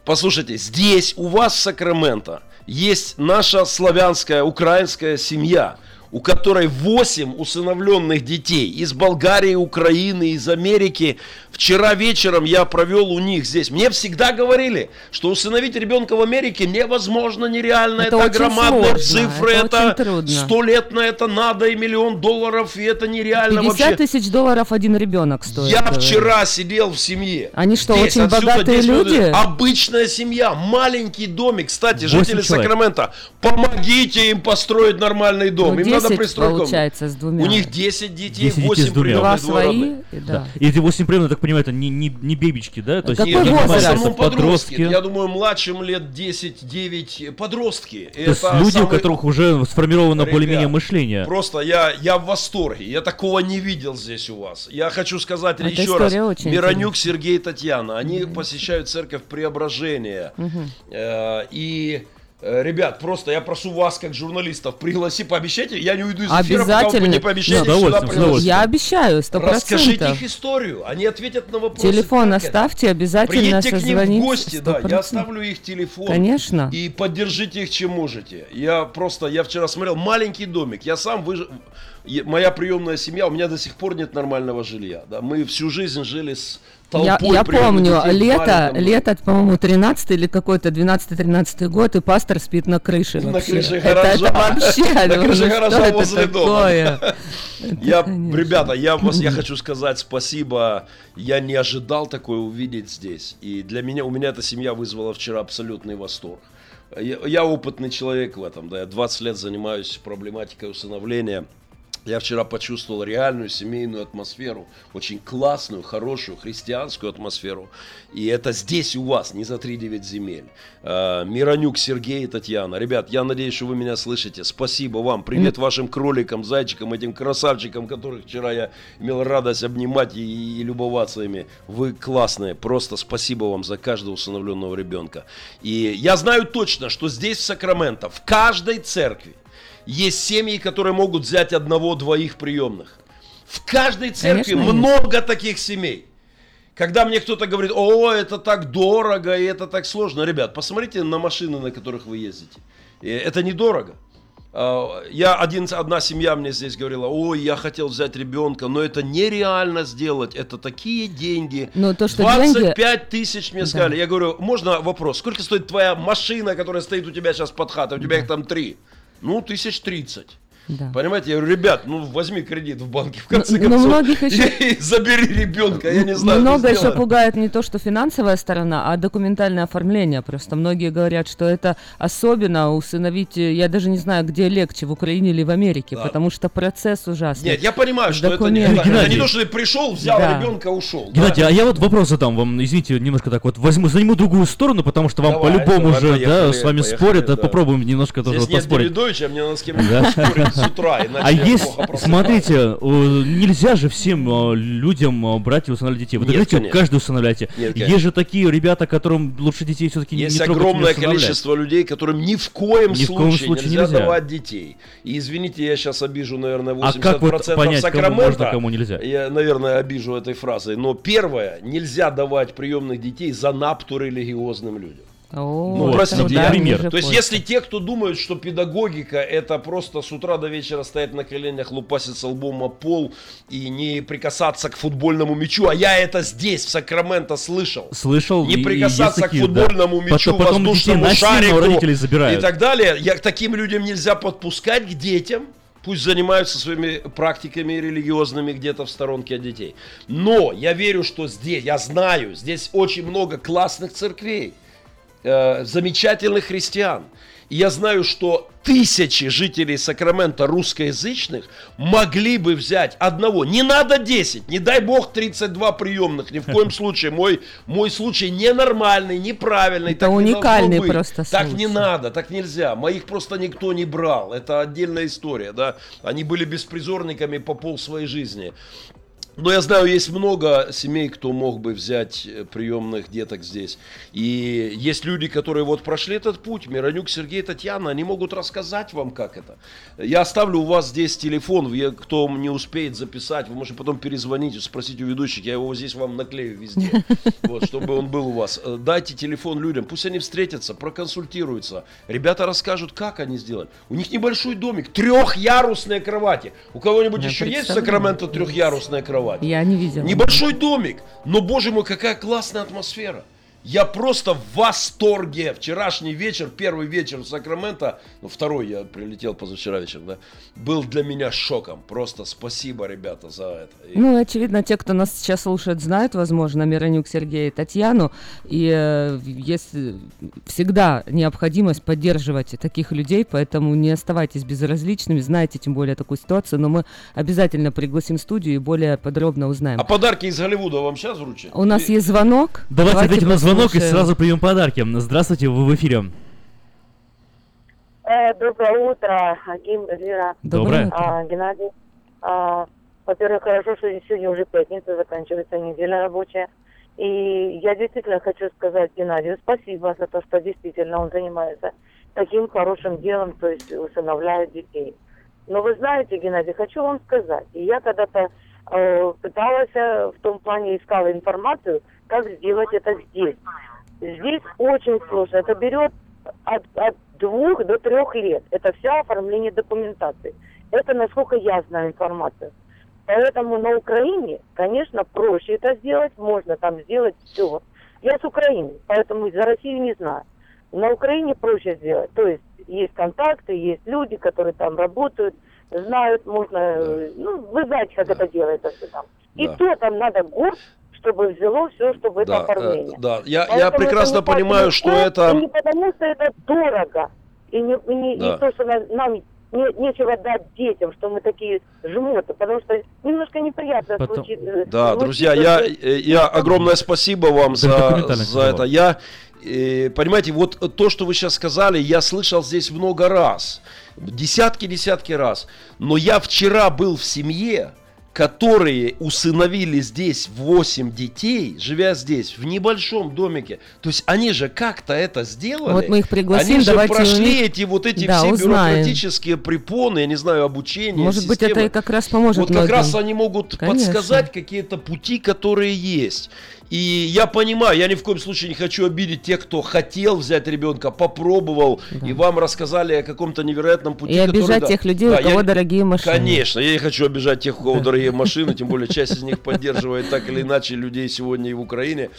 Послушайте, здесь у вас в Сакраменто есть наша славянская, украинская семья, у которой 8 усыновленных детей из Болгарии, Украины, из Америки. Вчера вечером я провел у них здесь. Мне всегда говорили, что усыновить ребенка в Америке невозможно, нереально. Это Это, громадные сложно, цифры, это это сто лет на это надо и миллион долларов, и это нереально 50 вообще. тысяч долларов один ребенок стоит. Я говорят. вчера сидел в семье. Они что, Здесь, очень отсюда богатые 10 минут. люди? Обычная семья, маленький домик. Кстати, жители человек. Сакрамента, помогите им построить нормальный дом. Ну, им 10 пристроить комнату. получается с двумя. У них 10 детей, 10 детей 8 с двумя. Два свои, да. И эти 8 приемных, я так понимаю, это не, не, не бебечки, да? То есть Какой я возраст? Основном подростки. подростки. Я думаю, младшим лет 10-9 подростки. То есть люди, у которых уже сформировано более-менее мышление. Просто я, я в восторге. Я такого не видел здесь у вас. Я хочу сказать Эта еще раз. Миронюк Сергей и Татьяна. Они посещают церковь Преображения. Мгм. Э, И Ребят, просто я прошу вас, как журналистов, пригласи, пообещайте, я не уйду из эфира, пока вы не пообещаете удовольствием, сюда пригласить. Я обещаю, сто Расскажите их историю, они ответят на вопросы. Телефон как это. оставьте, обязательно Приедьте к ним в гости, да, я 100%. оставлю их телефон. Конечно. И поддержите их, чем можете. Я просто, я вчера смотрел, маленький домик, я сам выж... Моя приемная семья, у меня до сих пор нет нормального жилья. Да? Мы всю жизнь жили с Я, я помню, лето, доме. лето, по-моему, 13 или какой-то 12-13 год, и пастор спит на крыше На вообще. крыше это, гаража. это вообще, На ну, крыше ну, гаража это возле дома. Я, ребята, я вас, я хочу сказать спасибо. Я не ожидал такое увидеть здесь. И для меня, у меня эта семья вызвала вчера абсолютный восторг. Я, я опытный человек в этом, да, я 20 лет занимаюсь проблематикой усыновления. Я вчера почувствовал реальную семейную атмосферу, очень классную, хорошую, христианскую атмосферу. И это здесь у вас, не за 3-9 земель. А, Миронюк, Сергей и Татьяна. Ребят, я надеюсь, что вы меня слышите. Спасибо вам. Привет вашим кроликам, зайчикам, этим красавчикам, которых вчера я имел радость обнимать и, и любоваться ими. Вы классные. Просто спасибо вам за каждого усыновленного ребенка. И я знаю точно, что здесь, в Сакраменто, в каждой церкви, есть семьи, которые могут взять одного-двоих приемных. В каждой церкви Конечно, есть. много таких семей. Когда мне кто-то говорит, о, это так дорого и это так сложно. Ребят, посмотрите на машины, на которых вы ездите. И Это недорого. А, Я один, одна семья мне здесь говорила, ой, я хотел взять ребенка, но это нереально сделать, это такие деньги. Но то, что 25 деньги- тысяч мне Да. сказали. Я говорю, можно вопрос, сколько стоит твоя машина, которая стоит у тебя сейчас под хатой, у тебя их там три? Ну, тысяч тридцать. Да. Понимаете, я говорю, ребят, ну возьми кредит в банке, в конце Но- но концов. многих еще- и забери ребенка, я не знаю. Много еще сделать. пугает не то, что финансовая сторона, а документальное оформление. Просто многие говорят, что это особенно усыновить, э, я даже не знаю, где легче, в Украине или в Америке, Да. потому что процесс ужасный. Нет, я понимаю, что это не, документами. это не то, что ты пришел, взял Да. ребенка, ушел. Геннадий, да? а я вот вопрос задам вам, извините, немножко так вот возьму, займу другую сторону, потому что вам по-любому давай, же, поехали, да, с вами поехали, спорят, да, попробуем немножко тоже Здесь вот нет поспорить. Давидовича, мне надо с кем-нибудь спорить утра, иначе А есть, смотрите, нельзя же всем э, людям э, брать и усыновлять детей. Вы говорите, каждый усыновляйте. Есть же такие ребята, которым лучше детей все-таки не, Есть огромное количество людей, которым ни в коем, случае, нельзя, давать детей. И извините, я сейчас обижу, наверное, 80% А понять, Сакрамента. кому нельзя? Я, наверное, обижу этой фразой. Но первое, нельзя давать приемных детей за напту религиозным людям. О, Ну, да, я- ниже То есть, если те, кто думают, что педагогика это просто с утра до вечера стоять на коленях, лупаситься лбом о пол и не прикасаться к футбольному мячу, а я это здесь, в Сакраменто, слышал. Слышал, Не и- и прикасаться такие, к футбольному да. мячу, Потом, детей воздушному насильно шарику родителей и забирают. так далее. Я, к таким людям нельзя подпускать к детям. Пусть занимаются своими практиками религиозными где-то в сторонке от детей. Но я верю, что здесь, я знаю, здесь очень много классных церквей, э, замечательных христиан. И я знаю, что тысячи жителей Сакрамента русскоязычных могли бы взять одного. Не надо 10, не дай бог 32 приемных, ни в коем случае. Мой, мой случай ненормальный, неправильный. Это так не уникальный быть. просто Так случай. не надо, так нельзя. Моих просто никто не брал. Это отдельная история, да. Они были беспризорниками по пол своей жизни. Но я знаю, есть много семей, кто мог бы взять э, приемных деток здесь. И есть люди, которые вот прошли этот путь. Миронюк, Сергей, Татьяна, они могут рассказать вам, как это. Я оставлю у вас здесь телефон, кто не успеет записать, вы можете потом перезвонить и спросить у ведущих, я его здесь вам наклею везде, вот, чтобы он был у вас. Э, Дайте телефон людям, пусть они встретятся, проконсультируются. Ребята расскажут, как они сделали. У них небольшой домик, трехярусные кровати. У кого-нибудь Я еще есть в. Сакраменто трехярусная кровать? Я не видела. Небольшой домик, но, боже мой, какая классная атмосфера. Я просто в восторге. Вчерашний вечер, первый вечер в Сакраменто, ну второй я прилетел позавчера вечер, да, был для меня шоком. Просто спасибо, ребята, за это. И- Ну, очевидно, те, кто нас сейчас слушает, знают, возможно, Миронюк Сергея и Татьяну. И э, есть э, всегда необходимость поддерживать таких людей, поэтому не оставайтесь безразличными, знаете тем более такую ситуацию, но мы обязательно пригласим в студию и более подробно узнаем. А подарки из Голливуда вам сейчас вручат? У нас есть звонок. Давайте ответим на звонок и послушаем. сразу примем подарки. Здравствуйте, вы в эфире. Э, Доброе утро, Агим, Эльвира. Доброе. А, Геннадий. А, Во-первых, хорошо, что сегодня уже пятница, заканчивается неделя рабочая. И я действительно хочу сказать Геннадию спасибо за то, что действительно он занимается таким хорошим делом, то есть усыновляет детей. Но вы знаете, Геннадий, хочу вам сказать, и я когда-то э, пыталась э, в том плане искала информацию, как сделать это здесь. Здесь очень сложно. Это берет от, от двух до трех лет. Это все оформление документации. Это насколько я знаю информацию. Поэтому на Украине, конечно, проще это сделать. Можно там сделать все. Я с Украины, поэтому за Россию не знаю. На Украине проще сделать. То есть есть контакты, есть люди, которые там работают, знают, можно, э, ну, вы знаете, как это делается все там. И Да. то там надо год, чтобы взяло все, чтобы это Да, э, оформление. да. Я, я прекрасно это не понимаю, что и это... не потому, что это дорого. И не, и не- и Да. то, что на- нам не- нечего дать детям, что мы такие жмоты, потому что немножко неприятно Потом- случится. Да, случится, друзья, я, что- э, я огромное спасибо вам за, за это. Я, э, понимаете, вот то, что вы сейчас сказали, я слышал здесь много раз, десятки-десятки раз. Но я вчера был в семье, которые усыновили здесь 8 детей, живя здесь, в небольшом домике. То есть они же как-то это сделали. Вот мы их пригласим, Они же прошли них- эти вот эти Да, все узнаем. бюрократические препоны, я не знаю, обучение, Может быть, системы. это и как раз поможет Вот как многим. раз они могут Конечно. подсказать какие-то пути, которые есть. И я понимаю, я ни в коем случае не хочу обидеть тех, кто хотел взять ребенка, попробовал, и вам рассказали о каком-то невероятном пути. И который, обижать да. тех людей, Да, у кого я- дорогие машины. Конечно, я не хочу обижать тех, у кого дорогие машины, тем более часть из них поддерживает так или иначе людей сегодня и в Украине.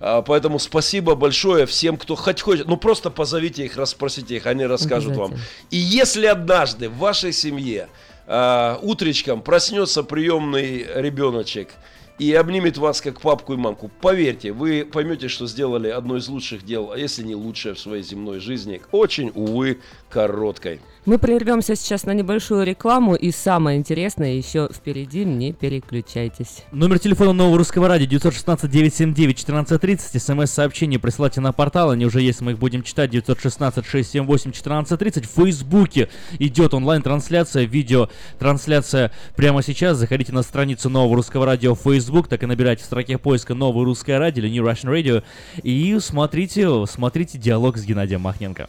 А, Поэтому спасибо большое всем, кто хоть хочет. Ну просто позовите их, расспросите их, они расскажут вам. И если однажды в вашей семье а, утречком проснется приемный ребеночек и обнимет вас как папку и мамку, поверьте, вы поймете, что сделали одно из лучших дел, а если не лучшее в своей земной жизни, очень, увы, короткой. Мы прервемся сейчас на небольшую рекламу, и самое интересное еще впереди, не переключайтесь. Номер телефона нового русского радио 916-979-1430. СМС-сообщение присылайте на портал, они уже есть, мы их будем читать. 916-678-1430. В Фейсбуке идет онлайн-трансляция, видео-трансляция прямо сейчас. Заходите на страницу нового русского радио в Facebook, так и набирайте в строке поиска «Новое русское радио» или New Russian Radio. И смотрите, смотрите диалог с Геннадием Махненко.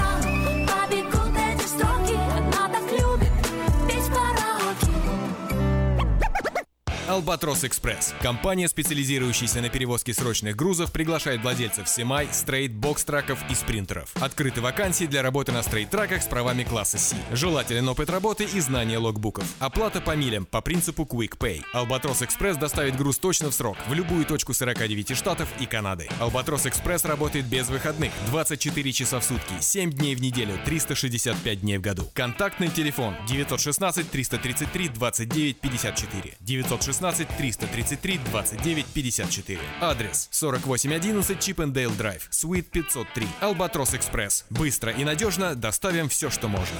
Albatross Express. Компания, специализирующаяся на перевозке срочных грузов, приглашает владельцев semi, straight, box truck ов и спринтеров. Открыты вакансии для работы на straight truck ах с правами класса C. Желателен опыт работы и знание logbook ов. Оплата по милям по принципу Quick Pay. Albatross Express доставит груз точно в срок в любую точку 49 штатов и Канады. Albatross Express работает без выходных 24 часа в сутки, 7 дней в неделю, 365 дней в году. Контактный телефон 916 333 29 54 916 333 29 54. Адрес 4811 Chippendale Drive, Suite 503. Albatross Express. Быстро и надежно доставим все, что можно.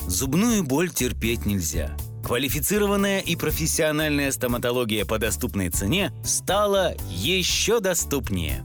Зубную боль терпеть нельзя. Квалифицированная и профессиональная стоматология по доступной цене стала еще доступнее.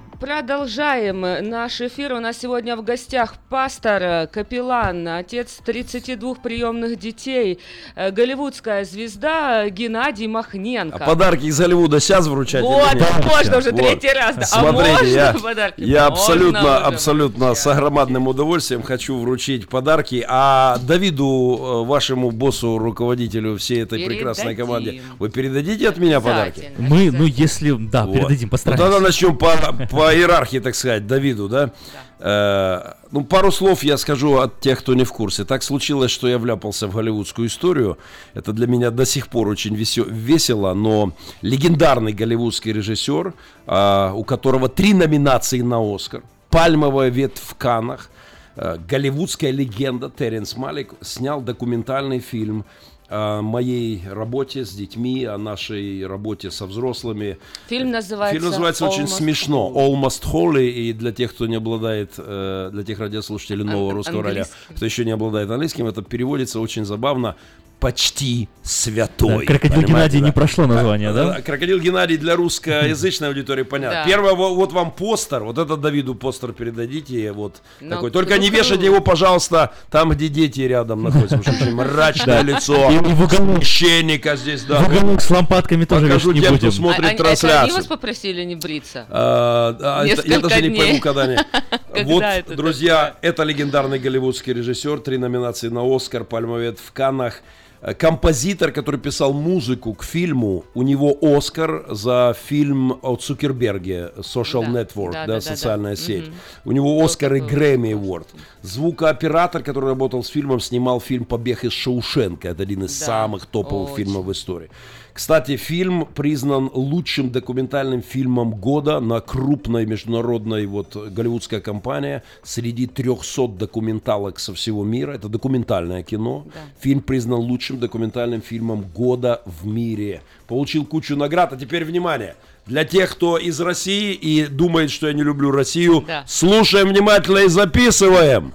Продолжаем наш эфир. У нас сегодня в гостях пастор, э, капеллан, отец 32 приемных детей, э, голливудская звезда Геннадий Махненко. А подарки из Голливуда сейчас вручать? Вот, нет? можно уже Вот. третий раз. да. А Смотрите, можно я, подарки? я Можно абсолютно, уже. абсолютно с огромным удовольствием хочу вручить подарки. А Давиду, э, вашему боссу, руководителю всей этой прекрасной Передадим. команде, вы передадите от меня подарки? Мы, ну, если, да, Вот. передадим, Ну, постараемся. тогда начнем по, по иерархии, так сказать, Давиду, да? Э, ну, пару слов я скажу от тех, кто не в курсе. Так случилось, что я вляпался в голливудскую историю. Это для меня до сих пор очень весело, но легендарный голливудский режиссер, а, у которого три номинации на Оскар, пальмовая ветвь в Каннах, э, голливудская легенда Теренс Малик снял документальный фильм о моей работе с детьми, о нашей работе со взрослыми. Фильм называется Фильм называется очень «Almost смешно. Almost Holy. И для тех, кто не обладает, э, для тех радиослушателей нового Ан- русского радио, кто еще не обладает английским, это переводится очень забавно. Почти святой. Да, «Крокодил Понимаете, Геннадий» да? не прошло название, да? Э, Крокодил Геннадий для русскоязычной аудитории понятно. Да. Первое, во- вот вам постер. Вот это Давиду постер передадите. Вот Ну, такой. Только не круто. вешайте его, пожалуйста, там, где дети рядом находятся. Потому что очень мрачное Да. лицо. И в уголок. Священника здесь, да. В уголок с лампадками тоже Покажу не тем, кто смотрит А- а- трансляцию. они вас попросили не бриться? А, я даже не пойму, когда они. Вот, друзья, это легендарный голливудский режиссер, три номинации на Оскар, Пальмовет в Каннах. Э, Композитор, который писал музыку к фильму, у него Оскар за фильм о Цукерберге Social Да, Network, да, да, да, социальная да. сеть. Мгм. У него Оскар и Грэмми Award. Звукооператор, который работал с фильмом, снимал фильм «Побег из Шоушенка». Это один из Да, самых топовых очень. фильмов в истории. Кстати, фильм признан лучшим документальным фильмом года на крупной международной вот голливудская компания среди 300 документалок со всего мира. Это документальное кино. Фильм признан лучшим документальным фильмом года в мире. Получил кучу наград. А теперь внимание. Для тех, кто из России и думает, что я не люблю Россию, Да. слушаем внимательно и записываем.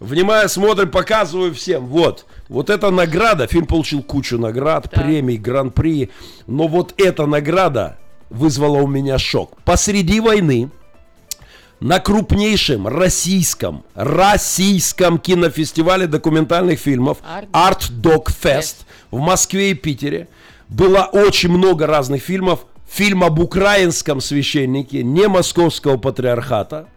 Внимание, смотрим, показываю всем. Вот. Вот эта награда, фильм получил кучу наград, премий, гран-при. Но вот эта награда вызвала у меня шок. Посреди войны на крупнейшем российском, российском кинофестивале документальных фильмов Art Dog Fest в Москве и Питере было очень много разных фильмов. Фильм об украинском священнике, не московского патриархата,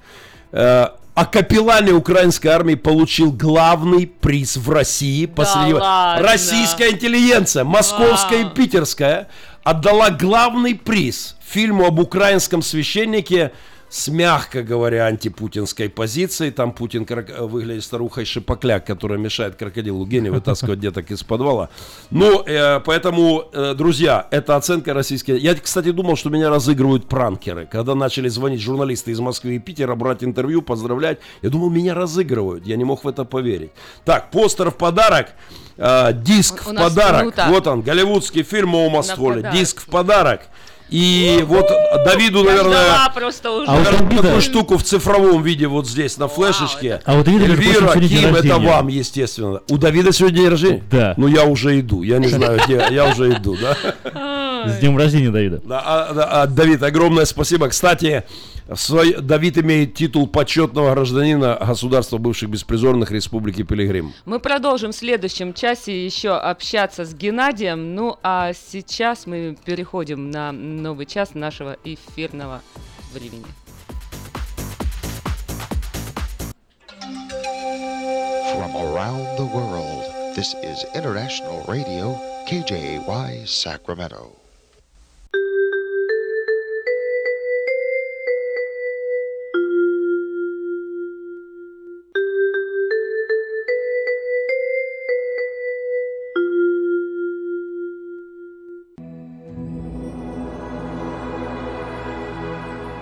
о капеллане украинской армии получил главный приз в России. посреди- ладно? Российская интеллигенция, московская и питерская, отдала главный приз фильму об украинском священнике с, мягко говоря, антипутинской позицией. Там Путин крок- выглядит старухой шипокляк, которая мешает крокодилу Гене вытаскивать деток из подвала. Ну, э, поэтому, э, друзья, это оценка российской... Я, кстати, думал, что меня разыгрывают пранкеры. Когда начали звонить журналисты из Москвы и Питера, брать интервью, поздравлять, я думал, меня разыгрывают. Я не мог в это поверить. Так, постер в подарок. э, диск У в подарок. круто. Вот он, голливудский фильм На стволе. Диск в подарок. И вот Давиду, Я наверное, просто уже. А вот обида- такую штуку в цифровом виде вот здесь на флешечке. А вот Эльвира, день Ким, это рождения. вам, естественно. У Давида сегодня день рождения? Да. Ну, я уже иду. Я не знаю, где. Я уже иду, да? С днем рождения, Давида. Да, а, да, а, Давид, огромное спасибо. Кстати, Давид имеет титул почетного гражданина государства бывших беспризорных Республики Пилигрим. Мы продолжим в следующем часе еще общаться с Геннадием. Ну а сейчас мы переходим на новый час нашего эфирного времени. From around the world, this is International Radio, KJY Sacramento.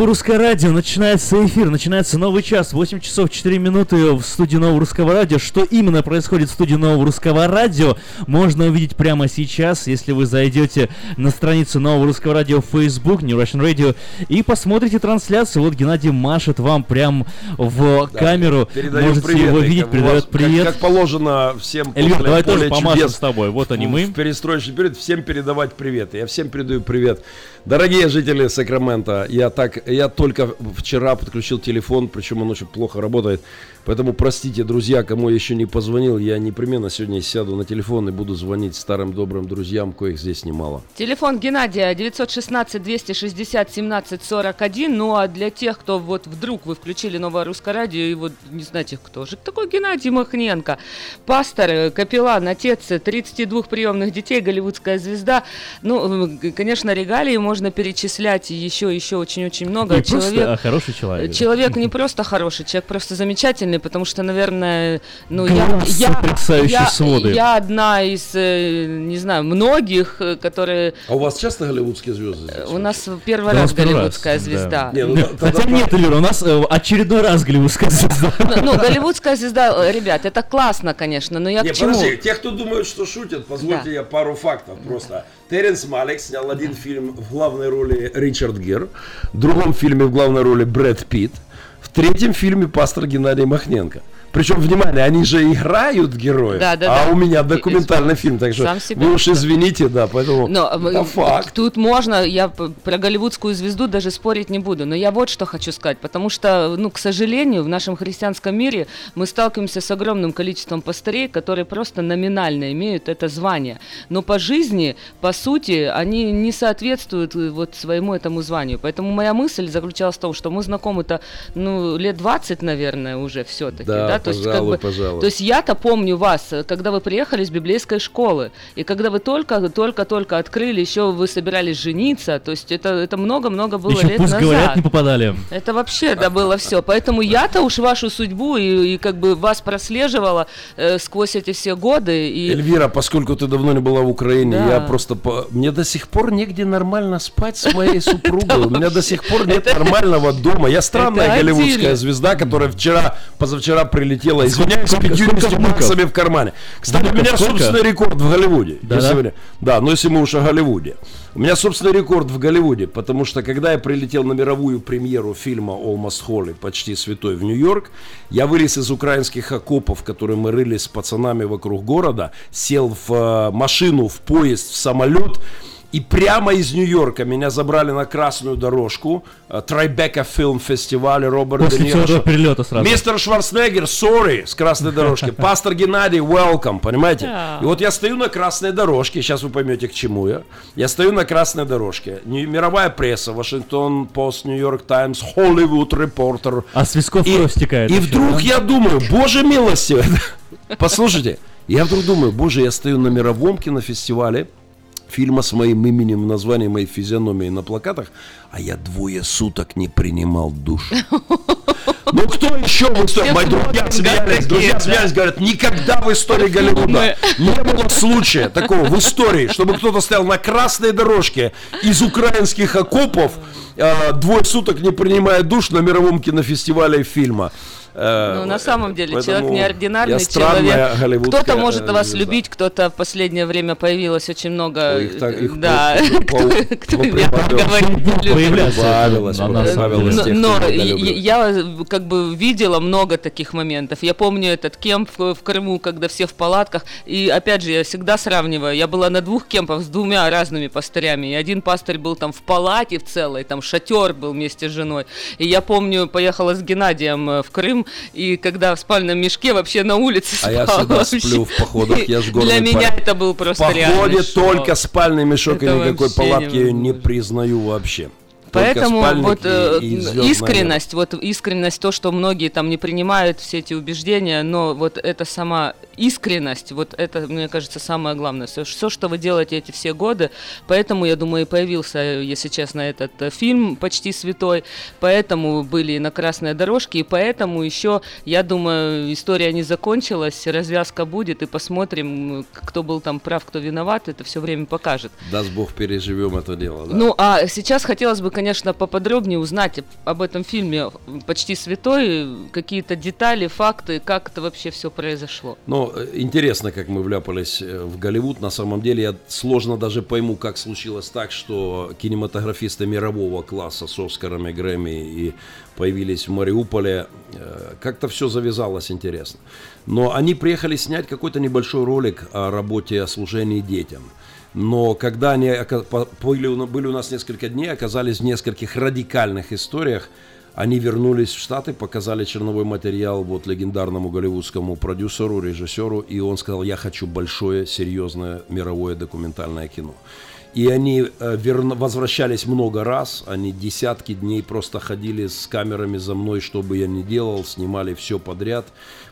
Новое русское радио, начинается эфир, начинается новый час, 8 часов 4 минуты в студии Нового русского радио. Что именно происходит в студии Нового русского радио, можно увидеть прямо сейчас, если вы зайдете на страницу Нового русского радио в Facebook, New Russian Radio, и посмотрите трансляцию. Вот Геннадий машет вам прям в Да, камеру, можете привет, его видеть, передает вас- как- привет. Как, положено всем Эльвир, после давай тоже «Поле помашем чудес» с тобой. Вот они в- мы. В перестроечный период всем передавать привет. Я всем передаю привет. Дорогие жители Сакрамента, я так, я только вчера подключил телефон, причем он очень плохо работает. Поэтому простите, друзья, кому я еще не позвонил, я непременно сегодня сяду на телефон и буду звонить старым добрым друзьям, коих здесь немало. Телефон Геннадия 916-260-1741. Ну а для тех, кто вот вдруг вы включили новое русское радио и вот не знаете, кто же такой Геннадий Махненко. Пастор, э, капеллан, отец э, 32 приемных детей, голливудская звезда. Ну, конечно, регалии можно перечислять еще, еще очень-очень много. Не просто, а хороший человек. Человек не просто хороший, человек просто замечательный, потому что, наверное, ну, я, Глаз я, я, своды. я одна из, э, не знаю, многих, э, которые... А у вас часто голливудские звезды здесь? У нас первый Да, раз голливудская раз, да. звезда. Не, ну, Да, тогда Хотя нет, Эльвира, у нас э, очередной раз голливудская звезда. Ну, ну, голливудская звезда, ребят, это классно, конечно, но я Не, к чему? подожди, те, кто думают, что шутят, позвольте Да. я пару фактов просто. Теренс Малик снял один фильм в главной роли Ричард Гир, в другом фильме в главной роли Брэд Питт, в третьем фильме пастор Геннадий Махненко. Причем, внимание, они же играют героев, Да, да, а да. у меня документальный фильм, так что вы уж извините, да, поэтому Но это факт. тут можно, я про голливудскую звезду даже спорить не буду, но я вот что хочу сказать, потому что, ну, к сожалению, в нашем христианском мире мы сталкиваемся с огромным количеством пастырей, которые просто номинально имеют это звание, но по жизни, по сути, они не соответствуют э, вот своему этому званию, поэтому моя мысль заключалась в том, что мы знакомы-то, ну, лет 20, наверное, уже все-таки, Да, да, то есть как пожалуй, бы, пожалуй. то есть я-то помню вас, э, когда вы приехали из библейской школы, и когда вы только, только, только открыли, еще вы собирались жениться, то есть это, это много-много было Еще лет пусть назад. говорят, не попадали. Это вообще, да, было все. Поэтому я-то уж вашу судьбу и, и как бы вас прослеживала э, сквозь эти все годы. И... Эльвира, поскольку ты давно не была в Украине, Да. я просто... по- Мне до сих пор негде нормально спать с моей супругой. У меня до сих пор нет нормального дома. Я странная голливудская звезда, которая вчера, позавчера прилетела, извиняюсь, с сколько- 50 сколько внуков? баксами в кармане. Кстати, у Внуков меня сколько? собственный рекорд в Голливуде. Да, если да? вы- Да, но если мы уж о Голливуде. У меня собственный рекорд в Голливуде, потому что когда я прилетел на мировую премьеру фильма Almost Holy, почти святой, в Нью-Йорк, я вылез из украинских окопов, которые мы рыли с пацанами вокруг города, сел в э, машину, в поезд, в самолет, и прямо из Нью-Йорка меня забрали на красную дорожку э, Трайбека фильм фестиваля Роберта После Де Ниро. перелета сразу. Мистер Шварценеггер, sorry, с красной дорожки. Пастор Геннадий, welcome, понимаете? И вот я стою на красной дорожке, сейчас вы поймете, к чему я. Я стою на красной дорожке. Мировая пресса, Вашингтон Пост, Нью-Йорк Таймс, Холливуд Репортер. А с висков И, кровь стекает. и вообще, вдруг да? я думаю, боже милостивый. Послушайте, я вдруг думаю, боже, я стою на мировом кинофестивале, фильма с моим именем, названием моей физиономии на плакатах, а я двое суток не принимал душ. Ну кто еще в истории? Мои друзья смеялись, друзья смеялись, говорят, никогда в истории Голливуда не было случая такого в истории, чтобы кто-то стоял на красной дорожке из украинских окопов, э, двое суток не принимая душ на мировом кинофестивале фильма. Э, Ну, на самом деле, поэтому человек неординарный я странная человек. голливудская, Кто-то может э, вас любить, кто-то в последнее время появилось очень много. Ой, их так- их да, по- по- кто- говорит, Но, я как бы видела много таких моментов. Я помню этот кемп в, в Крыму, когда все в палатках. И опять же, я всегда сравниваю. Я была на двух кемпах с двумя разными пастырями. И один пастырь был там в палате в целой, там шатер был вместе с женой. И я помню, поехала с Геннадием э, в Крым, и когда в спальном мешке вообще на улице А я всегда вообще. сплю в походах, я ж И горный Для меня это был В просто походе реальный шок. только спальный мешок Это и никакой палатки я не невозможно. признаю вообще. Поэтому вот э, и- и звездное искренность, вот искренность, то, что многие там не принимают все эти убеждения, но вот эта сама искренность, вот это, мне кажется, самое главное. Все, все, что вы делаете эти все годы, поэтому, я думаю, и появился, если честно, этот э, фильм «Почти святой», поэтому были на красной дорожке, и поэтому еще, я думаю, история не закончилась, развязка будет, и посмотрим, кто был там прав, кто виноват, это все время покажет. Даст Бог, переживем это дело. Да? Ну, а сейчас хотелось бы, конечно, поподробнее узнать об этом фильме «Почти святой», какие-то детали, факты, как это вообще все произошло. Ну, э, интересно, как мы вляпались э, в Голливуд. На самом деле, я сложно даже пойму, как случилось так, что кинематографисты мирового класса с Оскарами, Грэмми и появились в Мариуполе. Э, как-то все завязалось интересно. Но они приехали снять какой-то небольшой ролик о работе о служении детям. Но когда они были, были у нас несколько дней, оказались в нескольких радикальных историях, они вернулись в Штаты, показали черновой материал вот легендарному голливудскому продюсеру, режиссеру, и он сказал, я хочу большое, серьезное мировое документальное кино. И они э, верно, возвращались много раз, они десятки дней просто ходили с камерами за мной, что бы я ни делал, снимали все подряд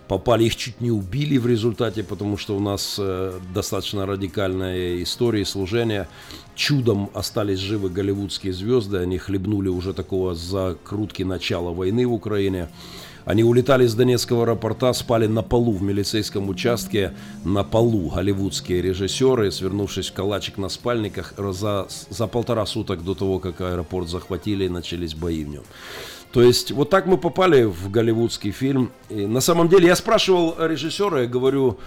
попали, их чуть не убили в результате, потому что у нас э, достаточно радикальная история служения. Чудом остались живы голливудские звезды, они хлебнули уже такого закрутки начала войны в Украине. Они улетали с Донецкого аэропорта, спали на полу в милицейском участке, на полу голливудские режиссеры, свернувшись в калачик на спальниках, за, за полтора суток до того, как аэропорт захватили, начались бои в нем. То есть вот так мы попали в голливудский фильм. И на самом деле я спрашивал режиссера, я говорю,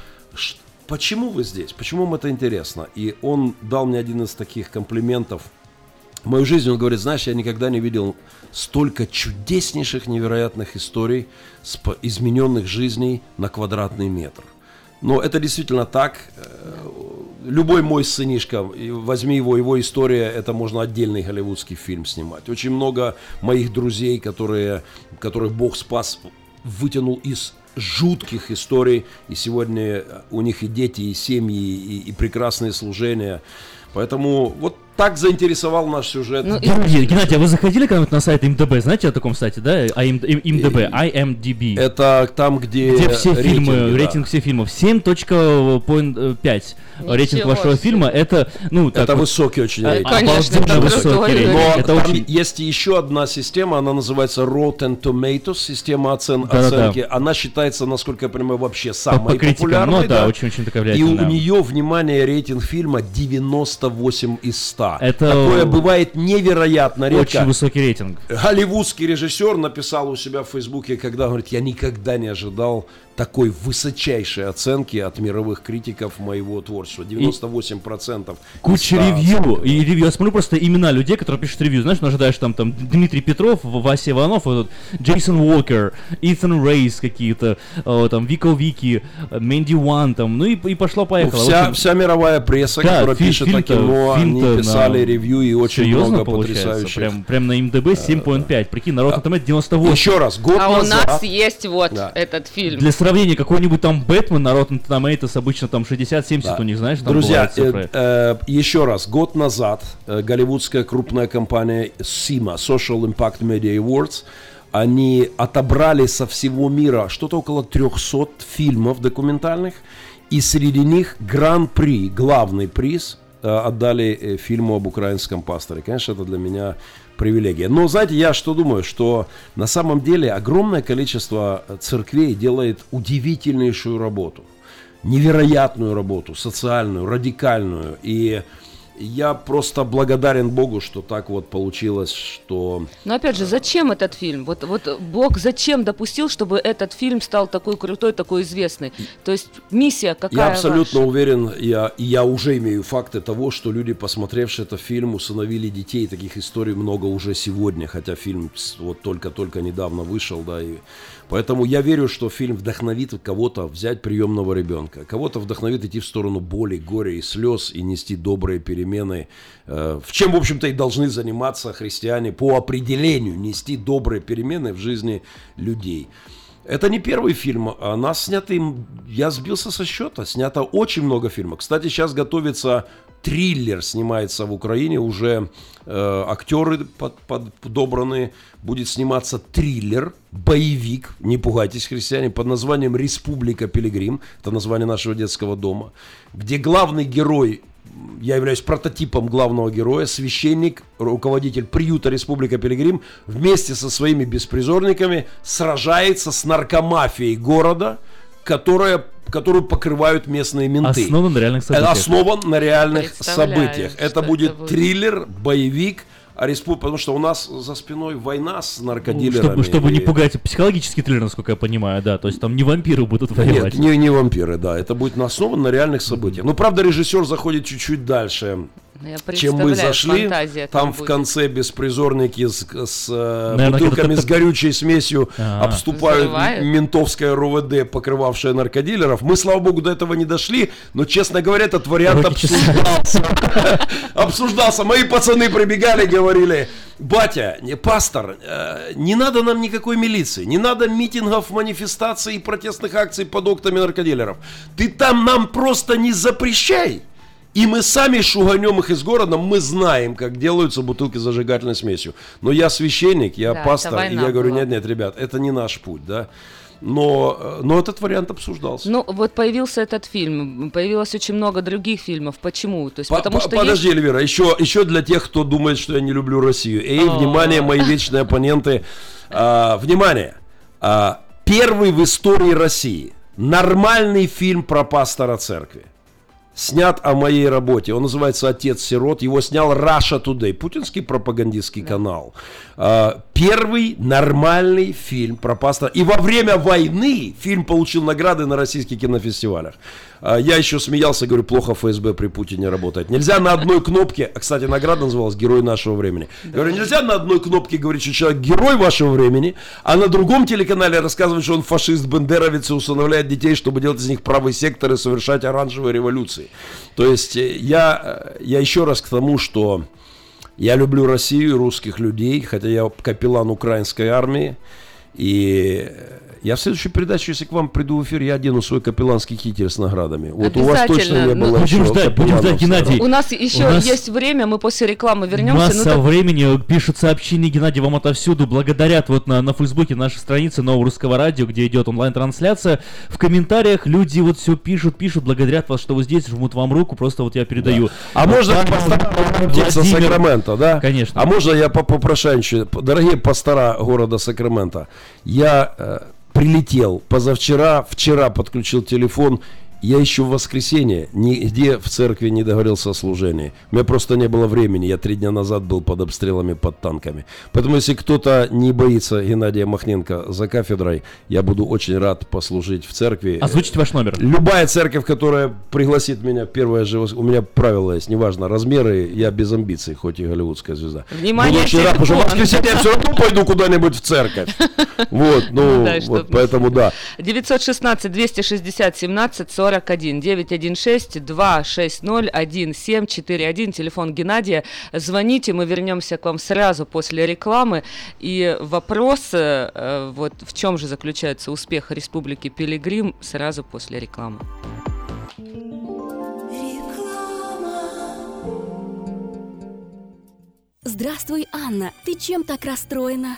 почему вы здесь, почему вам это интересно? И он дал мне один из таких комплиментов. В мою жизнь он говорит, знаешь, я никогда не видел столько чудеснейших, невероятных историй, измененных жизней на квадратный метр. Но это действительно так. Любой мой сынишка, возьми его, его история, это можно отдельный голливудский фильм снимать. Очень много моих друзей, которые, которых Бог спас, вытянул из жутких историй, и сегодня у них и дети, и семьи, и, и прекрасные служения. Поэтому вот так заинтересовал наш сюжет. Ну, Геннадий, Геннадий, а вы заходили когда-нибудь на сайт МДБ? Знаете о таком сайте, да? IMDB, IMDB. Это там, где Где все фильмы, да. рейтинг всех фильмов. 7.5 рейтинг вашего фильма. Это, ну, так Это вот, высокий очень рейтинг. Конечно, это высокий рейтинг. Но это там очень... есть еще одна система, она называется Rotten Tomatoes, система оцен... да, оценки. Да, да. Она считается, насколько я понимаю, вообще самой По популярной. Ну, да, очень-очень такая влиятельная. И у нее, внимание, рейтинг фильма 98 из 100. Это Такое бывает невероятно редко. Очень высокий рейтинг. Голливудский режиссер написал у себя в Фейсбуке, когда говорит, я никогда не ожидал такой высочайшей оценки от мировых критиков моего творчества. 98%. Куча ревью. И ревью. Я смотрю просто имена людей, которые пишут ревью. Знаешь, ожидаешь там, там Дмитрий Петров, Вася Иванов, вот, Джейсон Уокер, Итан Рейс какие-то, э, там, Вико Вики, Мэнди Уан, там, ну и, и пошло-поехало. Ну, вся, общем, вся мировая пресса, да, которая фильм, пишет о кино, они писали на... ревью и очень Серьезно много получается? потрясающих. Прям, прям на МДБ 7.5. Прикинь, народ на 98. Еще раз, год а назад. А у нас есть вот да. этот фильм. Для сравнения, какой-нибудь там Бэтмен на Rotten Tomatoes обычно там 60-70 да. у них, знаешь, там Друзья, э, э, еще раз, год назад э, голливудская крупная компания SIMA, Social Impact Media Awards, они отобрали со всего мира что-то около 300 фильмов документальных, и среди них Гран-при, главный приз, э, отдали э, фильму об украинском пасторе. Конечно, это для меня привилегия. Но знаете, я что думаю, что на самом деле огромное количество церквей делает удивительнейшую работу, невероятную работу, социальную, радикальную. И я просто благодарен Богу, что так вот получилось, что... Но опять же, зачем этот фильм? Вот, вот Бог зачем допустил, чтобы этот фильм стал такой крутой, такой известный? То есть миссия какая Я абсолютно ваша? уверен, я, я уже имею факты того, что люди, посмотревшие этот фильм, усыновили детей. Таких историй много уже сегодня, хотя фильм вот только-только недавно вышел, да, и Поэтому я верю, что фильм вдохновит кого-то взять приемного ребенка, кого-то вдохновит идти в сторону боли, горя и слез и нести добрые перемены, э, в чем, в общем-то, и должны заниматься христиане по определению, нести добрые перемены в жизни людей. Это не первый фильм. А нас снято им... Я сбился со счета. Снято очень много фильмов. Кстати, сейчас готовится триллер, снимается в Украине. Уже э, актеры под, под, подобраны. Будет сниматься триллер, боевик, не пугайтесь, христиане, под названием «Республика Пилигрим». Это название нашего детского дома. Где главный герой я являюсь прототипом главного героя, священник, руководитель приюта Республика Пилигрим, вместе со своими беспризорниками сражается с наркомафией города, которая, которую покрывают местные менты. Основан на реальных событиях. Основан на реальных событиях. Это будет, будет триллер, боевик, а потому что у нас за спиной война с наркодилерами. Чтобы, чтобы не пугать, психологический триллер, насколько я понимаю, да, то есть там не вампиры будут воевать. Нет, не, не вампиры, да, это будет основан на реальных событиях. Но, правда, режиссер заходит чуть-чуть дальше ну, чем мы зашли. Там в конце беспризорники с, с э, Наверное, бутылками с горючей смесью А-а-а. обступают Взрывает? ментовское РОВД, покрывавшее наркодилеров. Мы, слава богу, до этого не дошли, но, честно говоря, этот вариант обсуждался. Обсуждался. Мои пацаны прибегали, говорили, батя, пастор, э, не надо нам никакой милиции, не надо митингов, манифестаций и протестных акций под окнами наркодилеров. Ты там нам просто не запрещай. И мы сами шуганем их из города, мы знаем, как делаются бутылки с зажигательной смесью. Но я священник, я да, пастор, и я говорю, нет, нет, ребят, это не наш путь, да. Но, э, но этот вариант обсуждался. Ну, вот появился этот фильм, появилось очень много других фильмов. Почему? То есть, по потому по что Подожди, есть... Эльвира, еще, еще для тех, кто думает, что я не люблю Россию. Эй, внимание, мои вечные оппоненты. А, внимание! А, первый в истории России нормальный фильм про пастора церкви снят о моей работе. Он называется «Отец сирот». Его снял Russia Today, путинский пропагандистский да. канал. А, первый нормальный фильм про пастора. И во время войны фильм получил награды на российских кинофестивалях. А, я еще смеялся, говорю, плохо ФСБ при Путине работает. Нельзя на одной кнопке, а, кстати, награда называлась «Герой нашего времени». Да. Говорю, нельзя на одной кнопке говорить, что человек герой вашего времени, а на другом телеканале рассказывать, что он фашист, бандеровец и усыновляет детей, чтобы делать из них правый сектор и совершать оранжевые революции. То есть э, я, э, я еще раз к тому, что я люблю Россию и русских людей, хотя я капеллан украинской армии, и я в следующей передаче, если к вам приду в эфир, я одену свой капелланский китель с наградами. Вот у вас точно не было. Будем ждать, будем ждать, Геннадий. У нас еще у нас есть время, мы после рекламы вернемся. Масса ну, так... времени, пишут сообщения, Геннадий, вам отовсюду благодарят вот на, на Фейсбуке нашей страницы Нового Русского Радио, где идет онлайн-трансляция. В комментариях люди вот все пишут, пишут, благодарят вас, что вы здесь, жмут вам руку, просто вот я передаю. Да. А можно пастора Сакрамента, да? Конечно. А можно я попрошайничаю? Дорогие пастора города Сакрамента, я э, прилетел. Позавчера, вчера подключил телефон я еще в воскресенье нигде в церкви не договорился о служении. У меня просто не было времени. Я три дня назад был под обстрелами, под танками. Поэтому, если кто-то не боится Геннадия Махненко за кафедрой, я буду очень рад послужить в церкви. Озвучите ваш номер. Любая церковь, которая пригласит меня, первое же, у меня правило есть, неважно, размеры, я без амбиций, хоть и голливудская звезда. Внимание, Буду очень рад, потому что в воскресенье я все равно пойду куда-нибудь в церковь. Вот, ну, вот, поэтому да. 916 260 17 40 41 916 260 1741, телефон Геннадия. Звоните, мы вернемся к вам сразу после рекламы. И вопрос, э, вот в чем же заключается успех Республики Пилигрим, сразу после рекламы. Здравствуй, Анна. Ты чем так расстроена?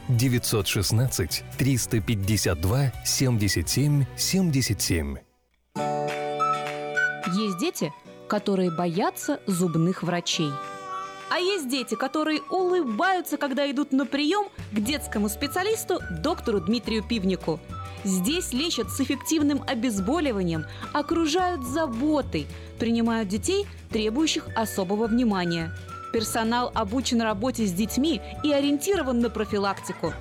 916 352 77 77. Есть дети, которые боятся зубных врачей. А есть дети, которые улыбаются, когда идут на прием к детскому специалисту доктору Дмитрию Пивнику. Здесь лечат с эффективным обезболиванием, окружают заботой, принимают детей, требующих особого внимания. Персонал обучен работе с детьми и ориентирован на профилактику.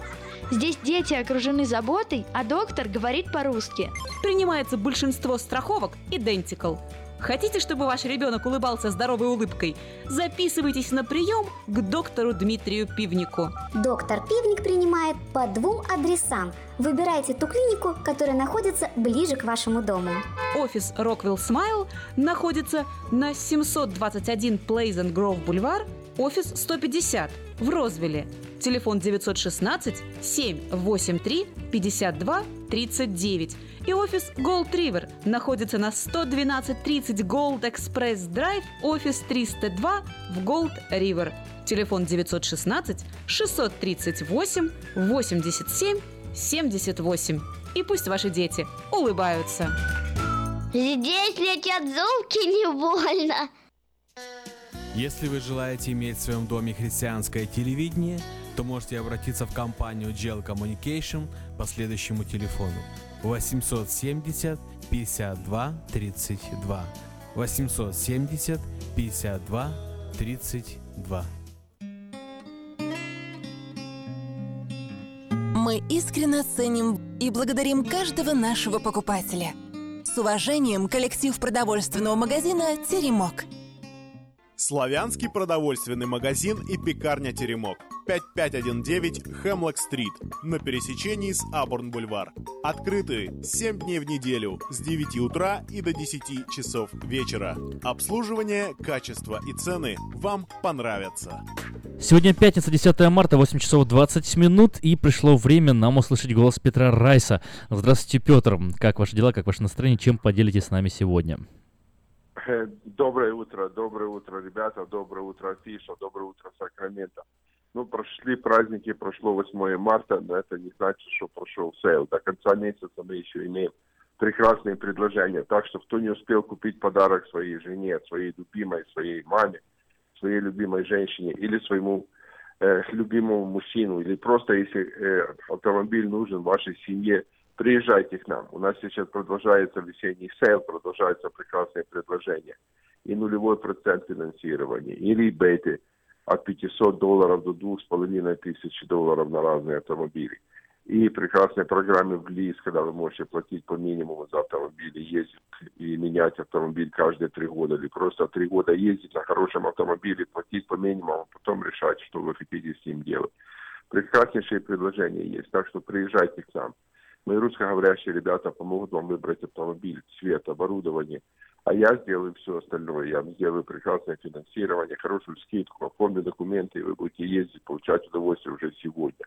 Здесь дети окружены заботой, а доктор говорит по-русски. Принимается большинство страховок Identical. Хотите, чтобы ваш ребенок улыбался здоровой улыбкой? Записывайтесь на прием к доктору Дмитрию Пивнику. Доктор Пивник принимает по двум адресам. Выбирайте ту клинику, которая находится ближе к вашему дому. Офис Rockwell Smile находится на 721 Pleasant Grove Бульвар, офис 150 в Розвилле. Телефон 916 783 52 39. И офис Gold River находится на 11230 Gold Express Drive, офис 302 в Gold River. Телефон 916 638 87 78. И пусть ваши дети улыбаются. Здесь летят зубки не больно. Если вы желаете иметь в своем доме христианское телевидение, то можете обратиться в компанию Gel Communication по следующему телефону 870 52 32 870 52 32 Мы искренне ценим и благодарим каждого нашего покупателя. С уважением, коллектив продовольственного магазина «Теремок». Славянский продовольственный магазин и пекарня «Теремок». 5519 Хемлок-стрит на пересечении с Абурн-бульвар. Открыты 7 дней в неделю с 9 утра и до 10 часов вечера. Обслуживание, качество и цены вам понравятся. Сегодня пятница, 10 марта, 8 часов 20 минут, и пришло время нам услышать голос Петра Райса. Здравствуйте, Петр. Как ваши дела, как ваше настроение, чем поделитесь с нами сегодня? Доброе утро, доброе утро, ребята, доброе утро, Афиша, доброе утро, Сакраменто. Ну, прошли праздники, прошло 8 марта, но это не значит, что прошел sale. До конца месяца мы еще имеем прекрасные предложения. Так что, кто не успел купить подарок своей жене, своей любимой, своей маме, своей любимой женщине или своему э, любимому мужчину, или просто если э, автомобиль нужен вашей семье, приезжайте к нам. У нас сейчас продолжается весенний sale, продолжаются прекрасные предложения. И нулевой процент финансирования, и rebate ы от 500 долларов до 2500 долларов на разные автомобили. И прекрасные программы в lease, когда вы можете платить по минимуму за автомобиль, ездить и менять автомобиль каждые три года, или просто три года ездить на хорошем автомобиле, платить по минимуму, а потом решать, что вы хотите с ним делать. Прекраснейшие предложения есть, так что приезжайте к нам. Мои русскоговорящие ребята помогут вам выбрать автомобиль, цвет, оборудование. А я сделаю все остальное. Я сделаю прекрасное финансирование, хорошую скидку, оформлю документы, и вы будете ездить, получать удовольствие уже сегодня.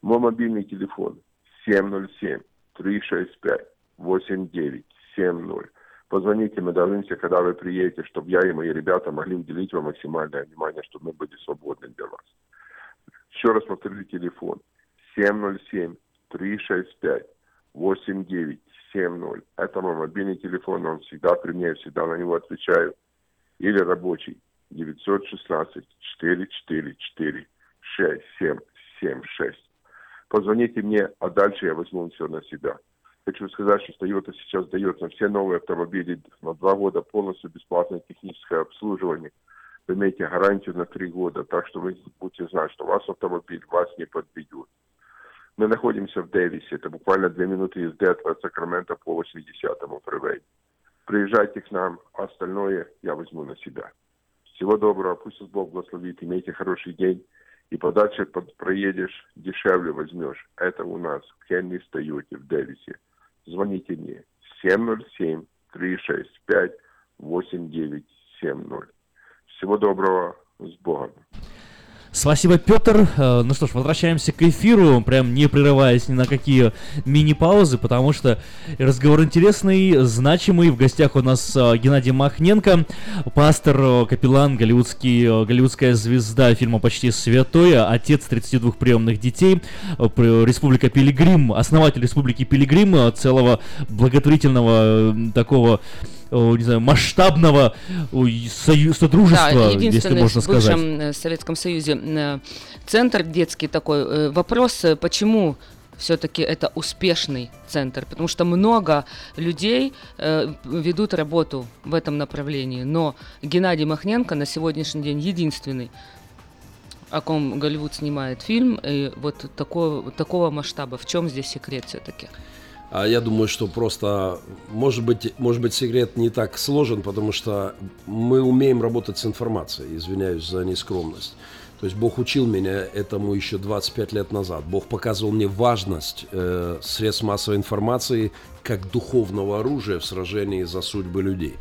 Мой мобильный телефон 707-365-8970. Позвоните, мы договоримся, когда вы приедете, чтобы я и мои ребята могли уделить вам максимальное внимание, чтобы мы были свободны для вас. Еще раз повторю телефон 707 365-8970. Это мой мобильный телефон, он всегда при мне, всегда на него отвечаю. Или рабочий 916-444-6776. Позвоните мне, а дальше я возьму все на себя. Хочу сказать, что Toyota сейчас дает на все новые автомобили на два года полностью бесплатное техническое обслуживание. Вы имеете гарантию на три года, так что вы будете знать, что ваш автомобиль вас не подведет. Мы находимся в Дэвисе, это буквально две минуты езды от Сакрамента по 80-му фривей. Приезжайте к нам, а остальное я возьму на себя. Всего доброго, пусть вас Бог благословит, имейте хороший день. И подальше проедешь, дешевле возьмешь. Это у нас в Кенни Тойоте в Дэвисе. Звоните мне 707-365-8970. Всего доброго, с Богом. Спасибо, Петр. Э, ну что ж, возвращаемся к эфиру, прям не прерываясь ни на какие мини-паузы, потому что разговор интересный, значимый. В гостях у нас э, Геннадий Махненко, пастор, э, капеллан, голливудский, голливудская звезда фильма «Почти святой», отец 32 приемных детей, Республика Пилигрим, основатель Республики Пилигрим, целого благотворительного такого не знаю, масштабного сою- содружества, Да, если можно в сказать. бывшем э, Советском Союзе э, центр детский такой. Э, Вопрос, почему все-таки это успешный центр, потому что много людей э, ведут работу в этом направлении, но Геннадий Махненко на сегодняшний день единственный, о ком Голливуд снимает фильм, и вот такого, такого масштаба. В чем здесь секрет все-таки? А я думаю, что просто, может быть, может быть, секрет не так сложен, потому что мы умеем работать с информацией, извиняюсь за нескромность. То есть Бог учил меня этому еще 25 лет назад. Бог показывал мне важность э, средств массовой информации как духовного оружия в сражении за судьбы людей.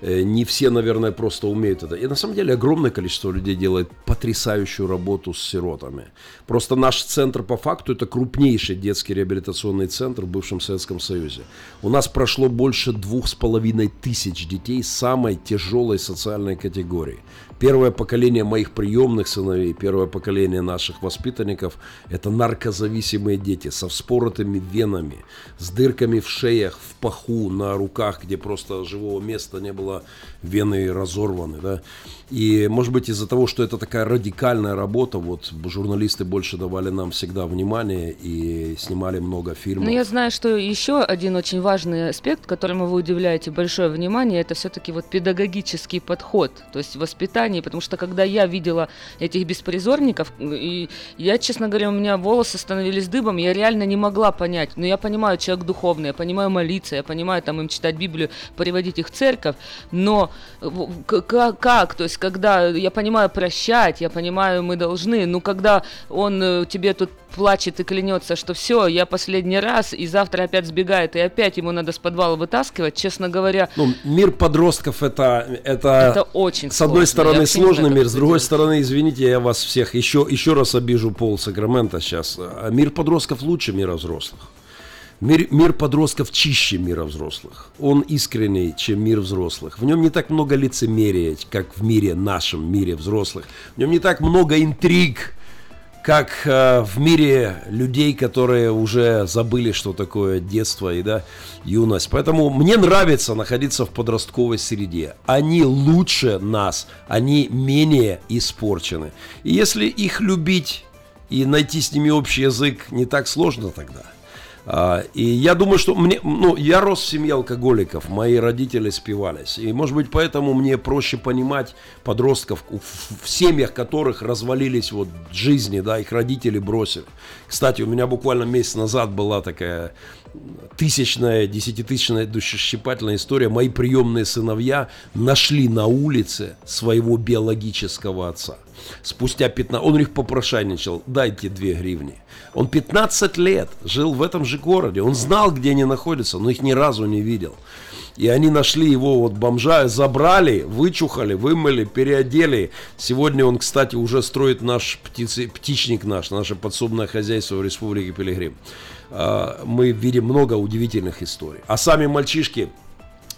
Э, не все, наверное, просто умеют это. И на самом деле огромное количество людей делает потрясающую работу с сиротами. Просто наш центр по факту это крупнейший детский реабилитационный центр в бывшем Советском Союзе. У нас прошло больше двух с половиной тысяч детей самой тяжелой социальной категории. Первое поколение моих приемных сыновей, первое поколение наших воспитанников – это наркозависимые дети со вспоротыми венами, с дырками в шеях, в паху, на руках, где просто живого места не было, вены разорваны. Да? И, может быть, из-за того, что это такая радикальная работа, вот журналисты больше давали нам всегда внимание и снимали много фильмов. Но Ну, я знаю, что еще один очень важный аспект, которому вы уделяете большое внимание, это все-таки вот педагогический подход, то есть воспитание, потому что когда я видела этих беспризорников, и я, честно говоря, у меня волосы становились дыбом, я реально не могла понять, но я понимаю, человек духовный, я понимаю молиться, я понимаю там им читать Библию, приводить их в церковь, но как, как, то есть когда я понимаю прощать, я понимаю, мы должны, но когда он э, тебе тут плачет и клянется, что все, я последний раз, и завтра опять сбегает, и опять ему надо с подвала вытаскивать, честно говоря, Ну, мир подростков это, это, Это очень с одной сложно. стороны Я сложный знаю, мир, с другой делать. стороны, извините, я вас всех еще, еще раз обижу пол Сакрамента сейчас. А Мир подростков лучше мира взрослых. Мир, мир подростков чище мира взрослых. Он искренний, чем мир взрослых. В нем не так много лицемерия, как в мире нашем, мире взрослых. В нем не так много интриг, как э, в мире людей, которые уже забыли, что такое детство и да, юность. Поэтому мне нравится находиться в подростковой среде. Они лучше нас, они менее испорчены. И если их любить и найти с ними общий язык, не так сложно тогда. А, И я думаю, что мне, ну, я рос в семье алкоголиков, мои родители спивались. И, может быть, поэтому мне проще понимать подростков, в, семьях которых развалились вот жизни, да, их родители бросили. Кстати, у меня буквально месяц назад была такая тысячная, десятитысячная душесчипательная история. Мои приемные сыновья нашли на улице своего биологического отца. Спустя 15... Он у них попрошайничал, дайте две гривни. Он 15 лет жил в этом же городе. Он знал, где они находятся, но их ни разу не видел. И они нашли его вот бомжа, забрали, вычухали, вымыли, переодели. Сегодня он, кстати, уже строит наш птицы, птичник наш, наше подсобное хозяйство в Республике Пилигрим. А, Мы видим много удивительных историй. А сами мальчишки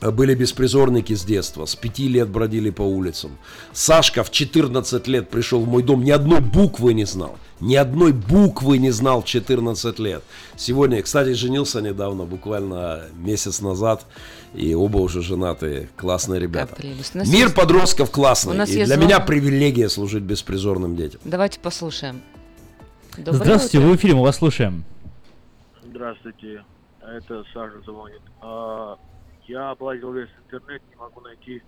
были беспризорники с детства, с пяти лет бродили по улицам. Сашка в 14 лет пришел в мой дом, ни одной буквы не знал. Ни одной буквы не знал в 14 лет. Сегодня, кстати, женился недавно, буквально месяц назад. И оба уже женатые, классные ребята. Мир есть- подростков классный. И для меня звонок. привилегия служить беспризорным детям. давайте послушаем. Доброе Здравствуйте, утро. вы в эфире, мы вас слушаем. Здравствуйте, это Саша звонит. Я облазил весь интернет, не могу найти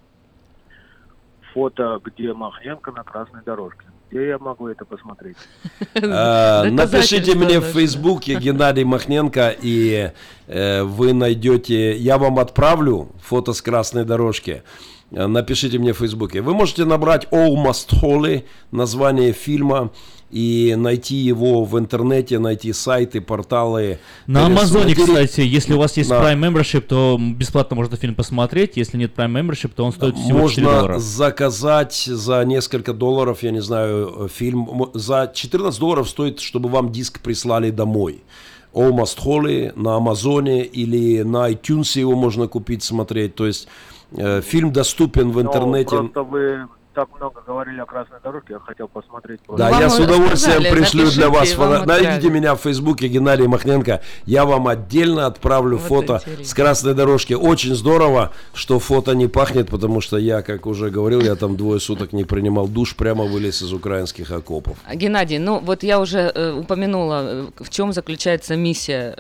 фото, где Махненко на красной дорожке. Где я могу это посмотреть? Э, Напишите мне в. Фейсбуке Геннадий Махненко, и э, вы найдете, я вам отправлю фото с красной дорожки. Э, Напишите мне в Фейсбуке. Вы можете набрать Almost Holy, название фильма, и найти его в интернете, найти сайты, порталы. На Амазоне, кстати, если у вас есть Да. Prime Membership, то бесплатно можно фильм посмотреть. Если нет Prime Membership, то он стоит всего 4 Можно доллара. заказать за несколько долларов, я не знаю, фильм. За 14 долларов стоит, чтобы вам диск прислали домой. Almost Holy на Амазоне или на iTunes его можно купить, смотреть. То есть э, фильм доступен в Ну, интернете. просто вы так много говорили о красной дорожке, я хотел посмотреть. Да, я с удовольствием пришлю для вас фото. Найдите меня в Фейсбуке Геннадий Махненко. Я вам отдельно отправлю вот фото интересно. с красной дорожки. Очень здорово, что фото не пахнет, потому что я, как уже говорил, я там двое суток не принимал душ, прямо вылез из украинских окопов. Геннадий, ну вот я уже э, упомянула, э, в чем заключается миссия.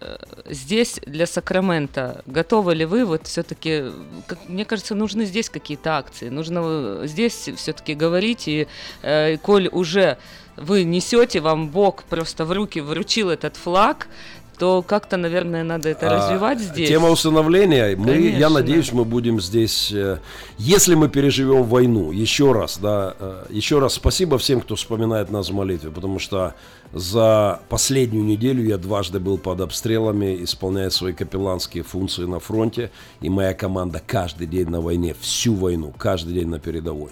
Здесь для Сакрамента готовы ли вы вот все-таки, мне кажется, нужны здесь какие-то акции, нужно э, здесь все-таки говорить, и э, коль уже вы несете, вам Бог просто в руки вручил этот флаг, то как-то, наверное, надо это а, развивать здесь. Тема усыновления, мы, я надеюсь, мы будем здесь, э, если мы переживем войну, еще раз, да, э, еще раз спасибо всем, кто вспоминает нас в молитве, потому что за последнюю неделю я дважды был под обстрелами, исполняя свои капелланские функции на фронте, и моя команда каждый день на войне, всю войну, каждый день на передовой.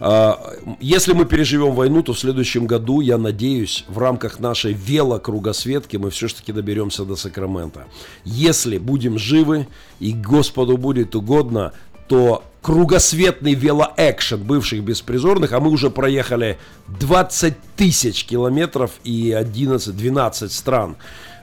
А, если мы переживем войну, то в следующем году, я надеюсь, в рамках нашей велокругосветки мы все-таки доберемся до Сакрамента. Если будем живы и Господу будет угодно, то кругосветный велоэкшен бывших беспризорных, а мы уже проехали 20 тысяч километров и 11-12 стран.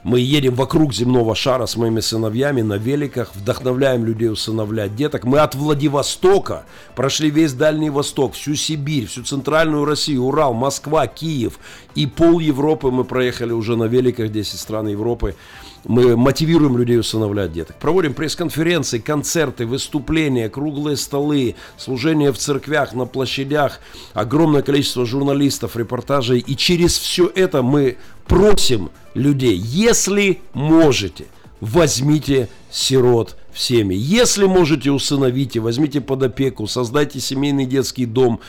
Мы едем вокруг земного шара с моими сыновьями на великах, вдохновляем людей усыновлять деток. Мы от Владивостока прошли весь Дальний Восток, всю Сибирь, всю Центральную Россию, Урал, Москва, Киев. И пол Европы мы проехали уже на великах, 10 стран Европы. Мы мотивируем людей усыновлять деток. Проводим пресс-конференции, концерты, выступления, круглые столы, служения в церквях, на площадях, огромное количество журналистов, репортажей. И через все это мы просим людей, если можете, возьмите сирот в семьи. Если можете, усыновите, возьмите под опеку, создайте семейный детский дом,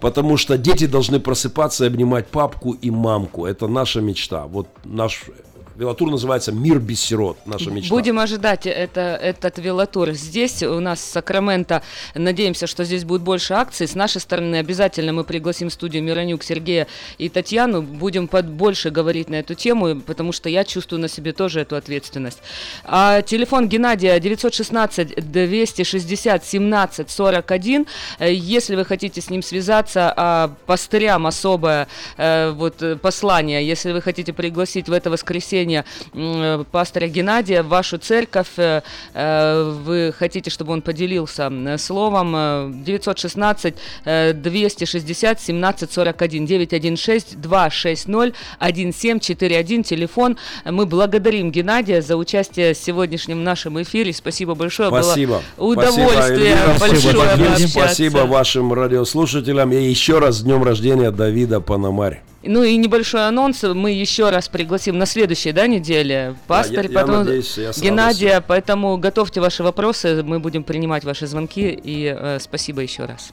потому что дети должны просыпаться и обнимать папку и мамку. Это наша мечта. Вот наш Велотур называется «Мир без сирот», наша мечта. Будем ожидать это, этот велотур. Здесь у нас Сакраменто, надеемся, что здесь будет больше акций. С нашей стороны обязательно мы пригласим в студию Миронюк, Сергея и Татьяну. Будем под, больше говорить на эту тему, потому что я чувствую на себе тоже эту ответственность. А телефон Геннадия 916 260 17 41. Если вы хотите с ним связаться, а пастырям особое э, вот, послание, если вы хотите пригласить в это воскресенье э, пастора Геннадия в вашу церковь. Э, э, вы хотите, чтобы он поделился словом 916 260 17 41 916 260 1741 телефон. Мы благодарим Геннадия за участие в сегодняшнем нашем эфире. Спасибо большое. Спасибо. Было удовольствие Спасибо, большое Спасибо, Спасибо вашим радиослушателям. И еще раз с днем рождения Давида Панамари. Ну и небольшой анонс. Мы еще раз пригласим на следующей да, неделе пастырь, да, потом надеюсь, Геннадия. Поэтому готовьте ваши вопросы. Мы будем принимать ваши звонки. И э, спасибо еще раз.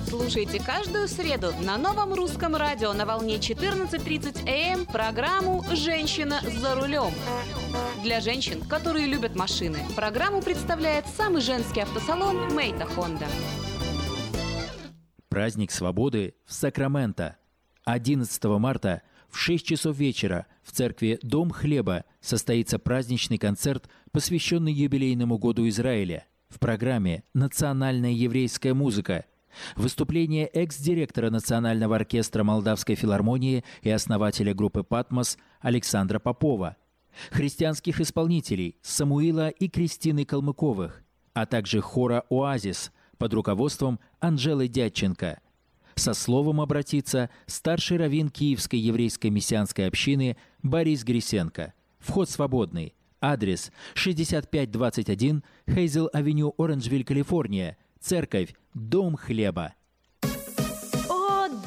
Слушайте каждую среду на новом русском радио на волне 14.30 АМ программу «Женщина за рулем». Для женщин, которые любят машины, программу представляет самый женский автосалон «Мейта Хонда». Праздник свободы в Сакраменто. 11 марта в 6 часов вечера в церкви «Дом хлеба» состоится праздничный концерт, посвященный юбилейному году Израиля. В программе «Национальная еврейская музыка» Выступление экс-директора Национального оркестра Молдавской филармонии и основателя группы «Патмос» Александра Попова. христианских исполнителей Самуила и Кристины Калмыковых, а также хора «Оазис» под руководством Анжелы Дядченко. Со словом обратится старший раввин Киевской еврейской мессианской общины Борис Грисенко. Вход свободный. Адрес 6521 Хейзел-авеню, Оранжвиль, Калифорния. Церковь «Дом хлеба».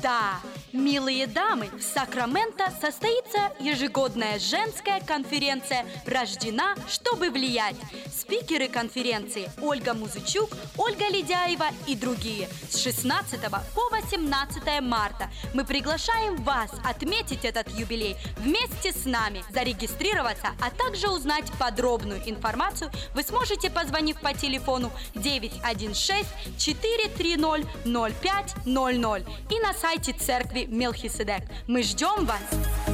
Да! Милые дамы, в Сакраменто состоится ежегодная женская конференция «Рождена, чтобы влиять». Спикеры конференции Ольга Музычук, Ольга Ледяева и другие. С 16 по 18 марта мы приглашаем вас отметить этот юбилей вместе с нами, зарегистрироваться, а также узнать подробную информацию вы сможете, позвонив по телефону 916 430 0500 и на сайте церкви Мелхиседек. Мы ждем вас!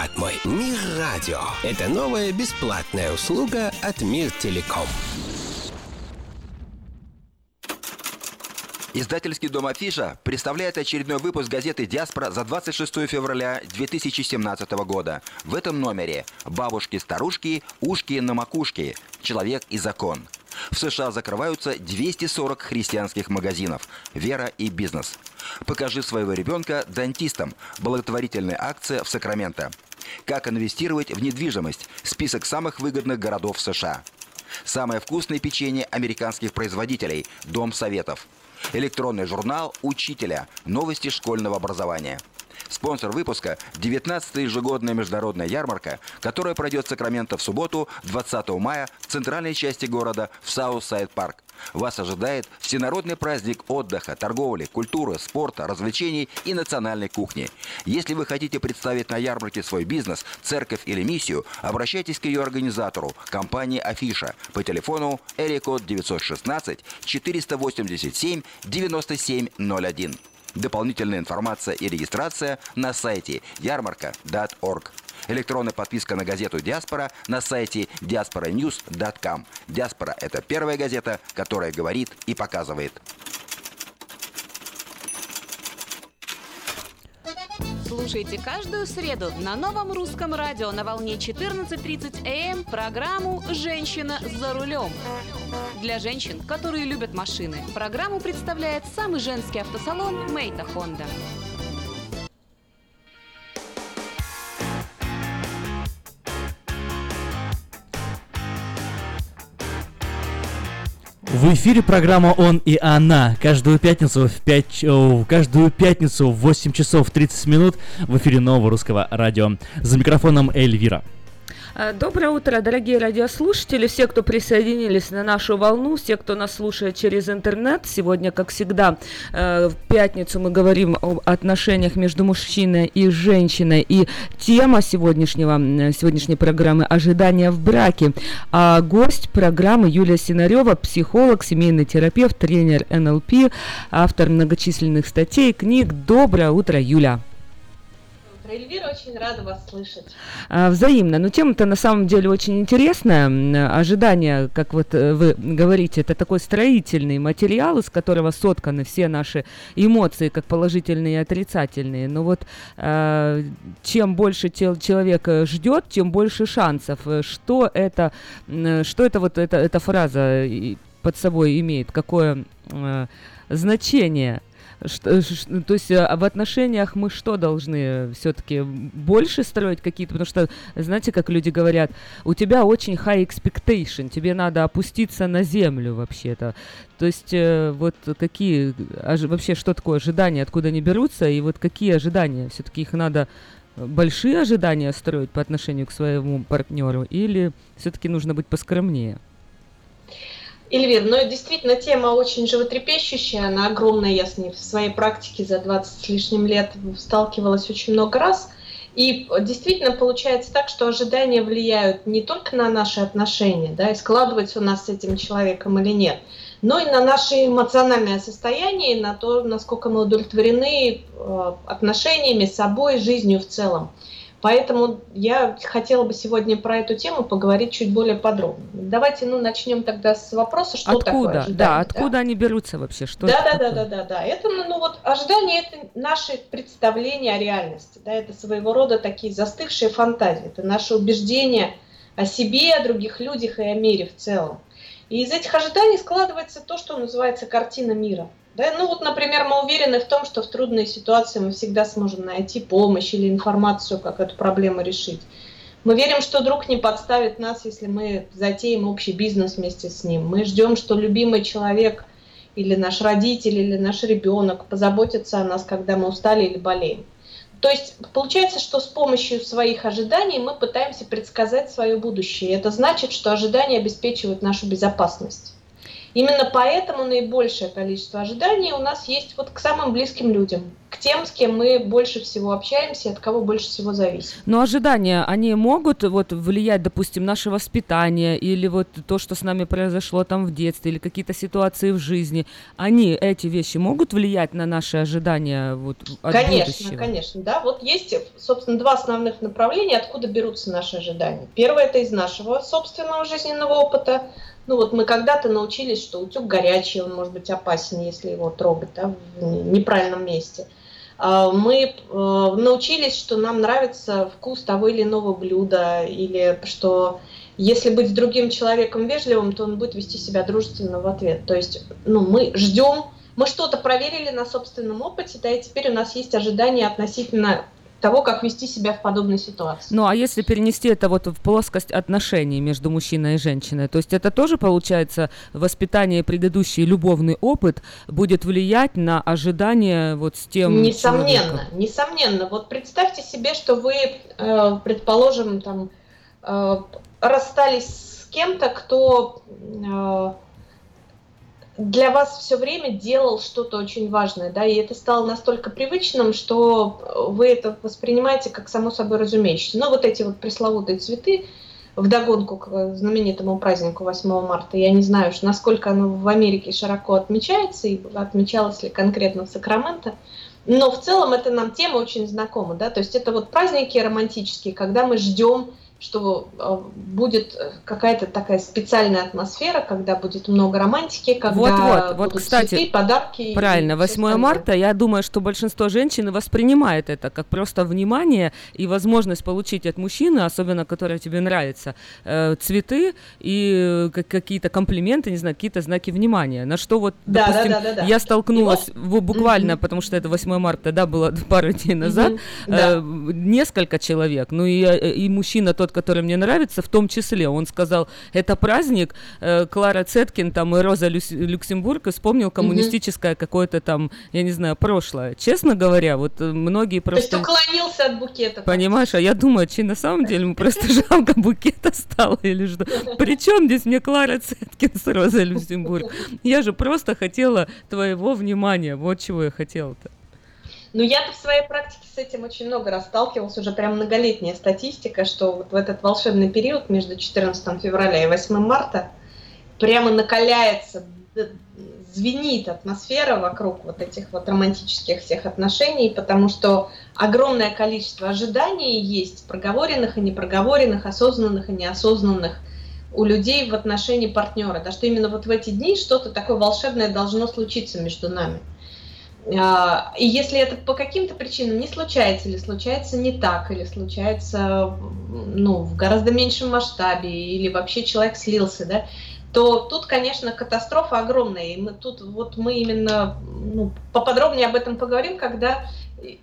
клад мой. Мир радио. Это новая бесплатная услуга от Мир Телеком. Издательский дом «Афиша» представляет очередной выпуск газеты «Диаспора» за 26 февраля 2017 года. В этом номере «Бабушки-старушки, ушки на макушке. Человек и закон». В США закрываются 240 христианских магазинов. Вера и бизнес. Покажи своего ребенка дантистам. Благотворительная акция в Сакраменто. Как инвестировать в недвижимость. Список самых выгодных городов США. Самое вкусное печенье американских производителей. Дом советов. Электронный журнал «Учителя. Новости школьного образования». Спонсор выпуска – 19-я ежегодная международная ярмарка, которая пройдет в Сакраменто в субботу, 20 мая, в центральной части города, в Southside Park. Вас ожидает всенародный праздник отдыха, торговли, культуры, спорта, развлечений и национальной кухни. Если вы хотите представить на ярмарке свой бизнес, церковь или миссию, обращайтесь к ее организатору, компании «Афиша» по телефону Эрикод 916 487 9701. Дополнительная информация и регистрация на сайте ярмарка.org. Электронная подписка на газету «Диаспора» на сайте diasporanews.com. «Диаспора» — это первая газета, которая говорит и показывает. Слушайте каждую среду на новом русском радио на волне 14.30 АМ программу «Женщина за рулем». Для женщин, которые любят машины, программу представляет самый женский автосалон «Мейта Хонда». В эфире программа «Он и она». Каждую пятницу в 5, о, каждую пятницу в 8 часов 30 минут в эфире нового русского радио. За микрофоном Эльвира. Э, доброе утро, дорогие радиослушатели, все, кто присоединились на нашу волну, все, кто нас слушает через интернет. Сегодня, как всегда, э, в пятницу мы говорим об отношениях между мужчиной и женщиной. И тема сегодняшнего, сегодняшней программы «Ожидания в браке». А гость программы Юлия Синарева, психолог, семейный терапевт, тренер НЛП, автор многочисленных статей, книг. Доброе утро, Юля. Эльвира, очень рада вас слышать. А, взаимно. Но тема-то на самом деле очень интересная. Ожидания, как вот э, вы говорите, это такой строительный материал, из которого сотканы все наши эмоции, как положительные и отрицательные. Но вот э, чем больше человек ждет, тем больше шансов. Что это, что это вот эта, эта фраза под собой имеет? Какое э, значение? Что, что, то есть а в отношениях мы что должны все-таки больше строить какие-то, потому что знаете, как люди говорят, у тебя очень high expectation, тебе надо опуститься на землю вообще-то. То есть э, вот какие вообще что такое ожидания, откуда они берутся, и вот какие ожидания, все-таки их надо большие ожидания строить по отношению к своему партнеру, или все-таки нужно быть поскромнее? Эльвир, ну действительно тема очень животрепещущая, она огромная, я с ней в своей практике за 20 с лишним лет сталкивалась очень много раз. И действительно получается так, что ожидания влияют не только на наши отношения, да, и складывается у нас с этим человеком или нет, но и на наше эмоциональное состояние, на то, насколько мы удовлетворены э, отношениями, собой, жизнью в целом. Поэтому я хотела бы сегодня про эту тему поговорить чуть более подробно. Давайте, ну, начнем тогда с вопроса, что откуда? такое ожидание. Да, откуда да? они берутся вообще? Что да, да, да, да, да, да. Это, ну, ну, вот ожидание это наши представления о реальности, да, это своего рода такие застывшие фантазии, это наши убеждения о себе, о других людях и о мире в целом. И из этих ожиданий складывается то, что называется картина мира. Да? Ну вот, например, мы уверены в том, что в трудной ситуации мы всегда сможем найти помощь или информацию, как эту проблему решить. Мы верим, что друг не подставит нас, если мы затеем общий бизнес вместе с ним. Мы ждем, что любимый человек или наш родитель, или наш ребенок позаботится о нас, когда мы устали или болеем. То есть получается, что с помощью своих ожиданий мы пытаемся предсказать свое будущее. Это значит, что ожидания обеспечивают нашу безопасность. Именно поэтому наибольшее количество ожиданий у нас есть вот к самым близким людям, к тем, с кем мы больше всего общаемся, от кого больше всего зависим. Но ожидания, они могут вот влиять, допустим, наше воспитание или вот то, что с нами произошло там в детстве или какие-то ситуации в жизни, они, эти вещи могут влиять на наши ожидания вот от Конечно, будущего? конечно, да. Вот есть, собственно, два основных направления, откуда берутся наши ожидания. Первое – это из нашего собственного жизненного опыта, ну вот мы когда-то научились, что утюг горячий, он может быть опасен, если его трогать да, в неправильном месте. А, мы э, научились, что нам нравится вкус того или иного блюда, или что если быть с другим человеком вежливым, то он будет вести себя дружественно в ответ. То есть ну, мы ждем, мы что-то проверили на собственном опыте, да, и теперь у нас есть ожидания относительно того, как вести себя в подобной ситуации. Ну, а если перенести это вот в плоскость отношений между мужчиной и женщиной, то есть это тоже, получается, воспитание, предыдущий любовный опыт будет влиять на ожидания вот с тем Несомненно, человеком. несомненно. Вот представьте себе, что вы, э, предположим, там, э, расстались с кем-то, кто э, для вас все время делал что-то очень важное, да, и это стало настолько привычным, что вы это воспринимаете как само собой разумеющееся. Но вот эти вот пресловутые цветы, в догонку к знаменитому празднику 8 марта. Я не знаю, насколько оно в Америке широко отмечается и отмечалось ли конкретно в Сакраменто. Но в целом это нам тема очень знакома, да, то есть это вот праздники романтические, когда мы ждем что э, будет какая-то такая специальная атмосфера, когда будет много романтики, когда вот, вот, будут вот, кстати, цветы, подарки. Правильно, 8 марта, я думаю, что большинство женщин воспринимает это как просто внимание и возможность получить от мужчины, особенно который тебе нравится, э, цветы и э, какие-то комплименты, не знаю, какие-то знаки внимания. На что вот, да, допустим, да, да, да, да. я столкнулась Его... буквально, mm-hmm. потому что это 8 марта, да, было пару дней назад, mm-hmm. э, да. несколько человек, ну и, и мужчина тот, который мне нравится, в том числе. Он сказал, это праздник, э, Клара Цеткин там и Роза Люс, Люксембург вспомнил коммунистическое mm-hmm. какое-то там, я не знаю, прошлое. Честно говоря, вот э, многие просто... То есть уклонился от букета. Понимаешь, а я думаю, че на самом деле ему просто жалко букета стало или что. Причем здесь мне Клара Цеткин с Розой Люксембург? Я же просто хотела твоего внимания, вот чего я хотела-то. Ну, я-то в своей практике с этим очень много раз сталкивалась, уже прям многолетняя статистика, что вот в этот волшебный период между 14 февраля и 8 марта прямо накаляется, звенит атмосфера вокруг вот этих вот романтических всех отношений, потому что огромное количество ожиданий есть, проговоренных и непроговоренных, осознанных и неосознанных у людей в отношении партнера, да, что именно вот в эти дни что-то такое волшебное должно случиться между нами. А, и если это по каким-то причинам не случается, или случается не так, или случается ну, в гораздо меньшем масштабе, или вообще человек слился, да, то тут, конечно, катастрофа огромная. И мы тут вот мы именно ну, поподробнее об этом поговорим, когда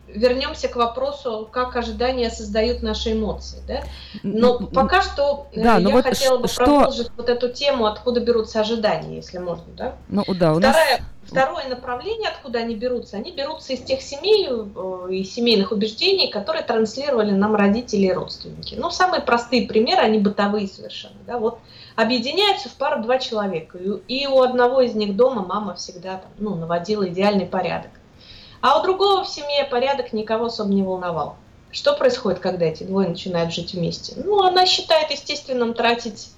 вернемся к вопросу, как ожидания создают наши эмоции. Да? Но пока что э, да, я ну вот хотела бы что... продолжить вот эту тему, откуда берутся ожидания, если можно. Да? Ну да, у Вторая, нас... Второе направление, откуда они берутся, они берутся из тех семей э, и семейных убеждений, которые транслировали нам родители и родственники. Ну, самые простые примеры, они бытовые совершенно. Да? Вот объединяются в пару два человека, и у одного из них дома мама всегда там, ну, наводила идеальный порядок. А у другого в семье порядок никого особо не волновал. Что происходит, когда эти двое начинают жить вместе? Ну, она считает естественным тратить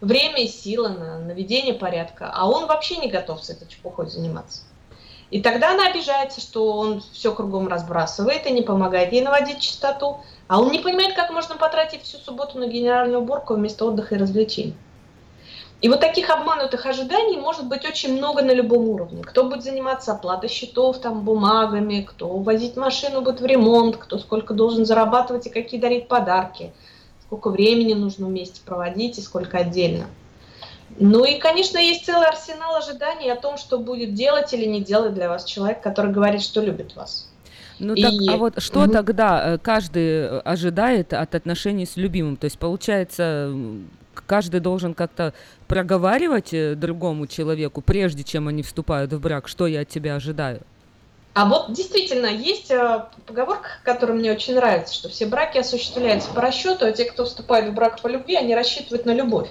время и силы на наведение порядка, а он вообще не готов с этой чепухой заниматься. И тогда она обижается, что он все кругом разбрасывает и не помогает ей наводить чистоту, а он не понимает, как можно потратить всю субботу на генеральную уборку вместо отдыха и развлечений. И вот таких обманутых ожиданий может быть очень много на любом уровне. Кто будет заниматься оплатой счетов, там, бумагами, кто возить машину будет в ремонт, кто сколько должен зарабатывать и какие дарить подарки, сколько времени нужно вместе проводить и сколько отдельно. Ну и, конечно, есть целый арсенал ожиданий о том, что будет делать или не делать для вас человек, который говорит, что любит вас. Ну и... так, а вот что угу. тогда э, каждый ожидает от отношений с любимым? То есть получается, каждый должен как-то проговаривать э, другому человеку, прежде чем они вступают в брак, что я от тебя ожидаю? А вот действительно есть э, поговорка, которая мне очень нравится, что все браки осуществляются по расчету, а те, кто вступает в брак по любви, они рассчитывают на любовь.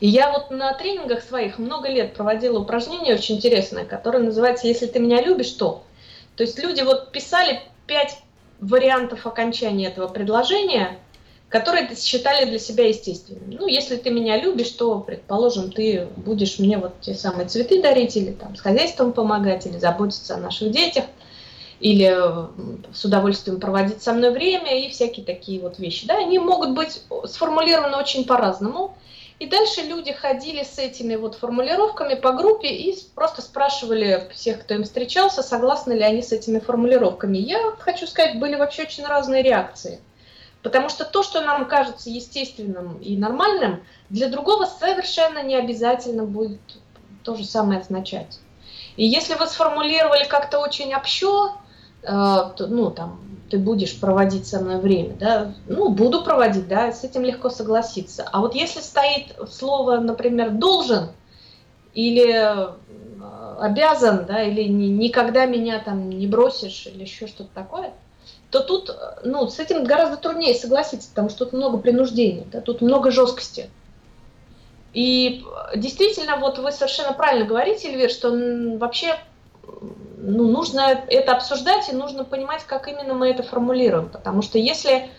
И я вот на тренингах своих много лет проводила упражнение очень интересное, которое называется «Если ты меня любишь, то…». То есть люди вот писали пять вариантов окончания этого предложения – которые считали для себя естественными. Ну, если ты меня любишь, то, предположим, ты будешь мне вот те самые цветы дарить, или там с хозяйством помогать, или заботиться о наших детях, или с удовольствием проводить со мной время, и всякие такие вот вещи. Да, они могут быть сформулированы очень по-разному. И дальше люди ходили с этими вот формулировками по группе и просто спрашивали всех, кто им встречался, согласны ли они с этими формулировками. Я хочу сказать, были вообще очень разные реакции. Потому что то, что нам кажется естественным и нормальным, для другого совершенно не обязательно будет то же самое означать. И если вы сформулировали как-то очень общо, э, то, ну, там, ты будешь проводить со мной время, да, ну, буду проводить, да, с этим легко согласиться. А вот если стоит слово, например, должен или э, обязан, да, или никогда меня там не бросишь, или еще что-то такое – то тут ну, с этим гораздо труднее согласиться, потому что тут много принуждения, да, тут много жесткости. И действительно, вот вы совершенно правильно говорите, Эльвир, что вообще ну, нужно это обсуждать и нужно понимать, как именно мы это формулируем. Потому что если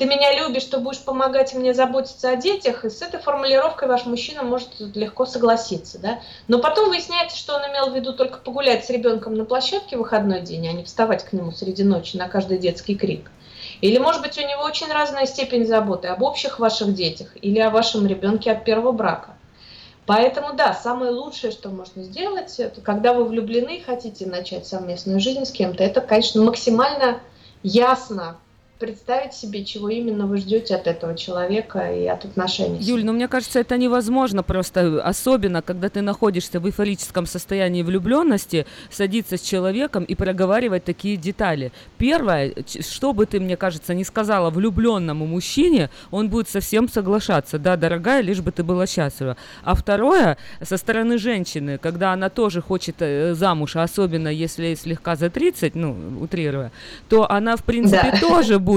ты меня любишь, то будешь помогать мне заботиться о детях, и с этой формулировкой ваш мужчина может легко согласиться. Да? Но потом выясняется, что он имел в виду только погулять с ребенком на площадке в выходной день, а не вставать к нему среди ночи на каждый детский крик. Или, может быть, у него очень разная степень заботы об общих ваших детях или о вашем ребенке от первого брака. Поэтому, да, самое лучшее, что можно сделать, это когда вы влюблены и хотите начать совместную жизнь с кем-то, это, конечно, максимально ясно представить себе, чего именно вы ждете от этого человека и от отношений. Юль, ну мне кажется, это невозможно просто, особенно когда ты находишься в эйфорическом состоянии влюбленности, садиться с человеком и проговаривать такие детали. Первое, что бы ты, мне кажется, не сказала влюбленному мужчине, он будет совсем соглашаться. Да, дорогая, лишь бы ты была счастлива. А второе, со стороны женщины, когда она тоже хочет э, замуж, а особенно если слегка за 30, ну, утрируя, то она, в принципе, да. тоже будет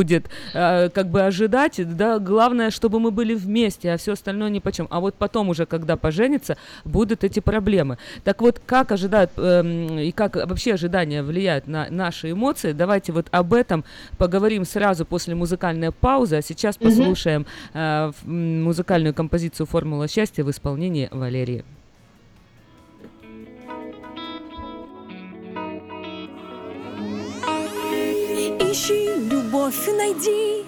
э, как бы ожидать, да, главное, чтобы мы были вместе, а все остальное ни почем. А вот потом уже, когда поженится, будут эти проблемы. Так вот, как ожидают э, и как вообще ожидания влияют на наши эмоции, давайте вот об этом поговорим сразу после музыкальной паузы, а сейчас послушаем э, музыкальную композицию «Формула счастья» в исполнении Валерии. Ищи любовь, найди.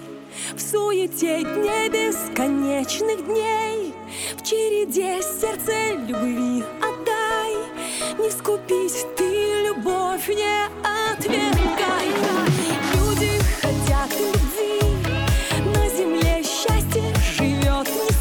В суете дней бесконечных дней В череде сердце любви отдай. Не скупись, ты любовь не отвергай. Люди хотят любви На земле счастье живет, не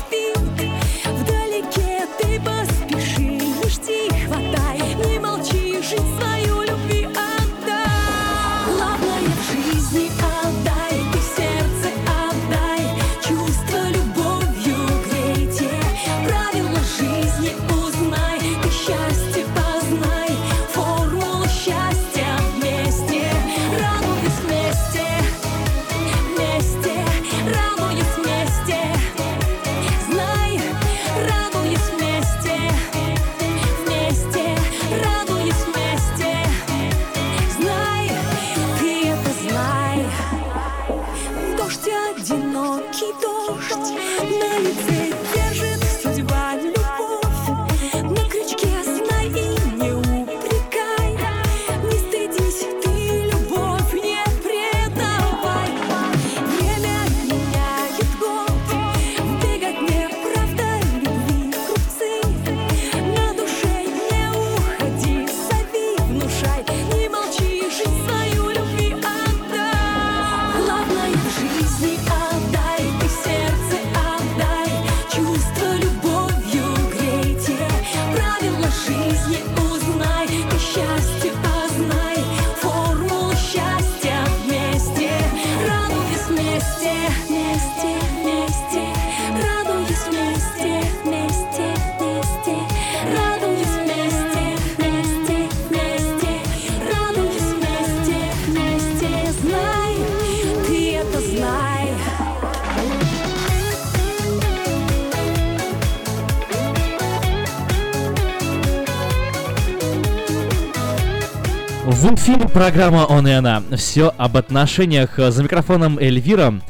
программа «Он и она». Все об отношениях. За микрофоном Эльвира.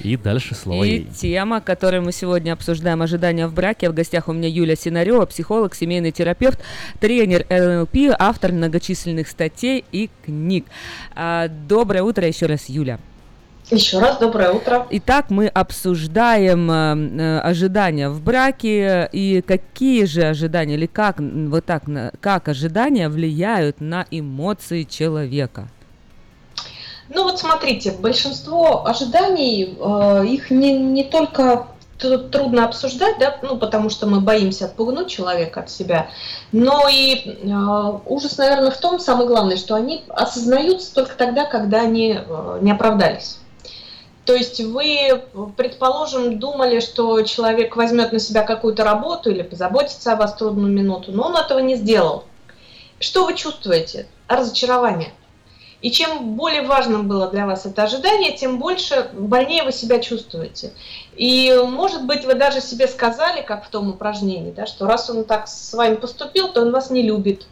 И дальше слово И ей. тема, которую мы сегодня обсуждаем, ожидания в браке. В гостях у меня Юля Синарева, психолог, семейный терапевт, тренер НЛП, автор многочисленных статей и книг. А, Доброе утро еще раз, Юля. Еще раз доброе утро. Итак, мы обсуждаем э, э, ожидания в браке и какие же ожидания или как вот так как ожидания влияют на эмоции человека. Ну вот смотрите, большинство ожиданий, э, их не, не только трудно обсуждать, да, ну потому что мы боимся отпугнуть человека от себя, но и э, ужас, наверное, в том, самое главное, что они осознаются только тогда, когда они э, не оправдались. То есть вы, предположим, думали, что человек возьмет на себя какую-то работу или позаботится о вас трудную минуту, но он этого не сделал. Что вы чувствуете? Разочарование. И чем более важным было для вас это ожидание, тем больше, больнее вы себя чувствуете. И, может быть, вы даже себе сказали, как в том упражнении, да, что раз он так с вами поступил, то он вас не любит.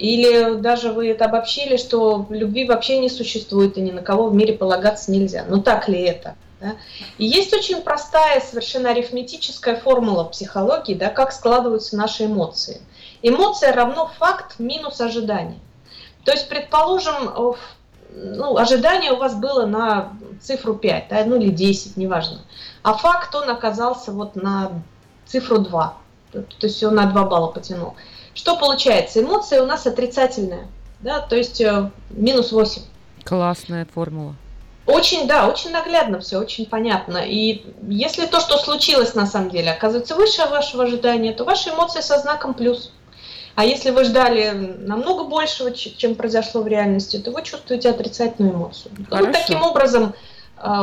Или даже вы это обобщили, что любви вообще не существует и ни на кого в мире полагаться нельзя. Ну так ли это? да? И есть очень простая, совершенно арифметическая формула психологии, да, как складываются наши эмоции. Эмоция равно факт минус ожидание. То есть, предположим, ну, ожидание у вас было на цифру 5, да, ну или 10, неважно. А факт он оказался вот на цифру 2. То то есть он на 2 балла потянул. Что получается? Эмоция у нас отрицательная, да, то есть э, минус 8. Классная формула. Очень, да, очень наглядно все, очень понятно. И если то, что случилось на самом деле, оказывается выше вашего ожидания, то ваши эмоции со знаком плюс. А если вы ждали намного большего, чем произошло в реальности, то вы чувствуете отрицательную эмоцию. Хорошо. Вот таким образом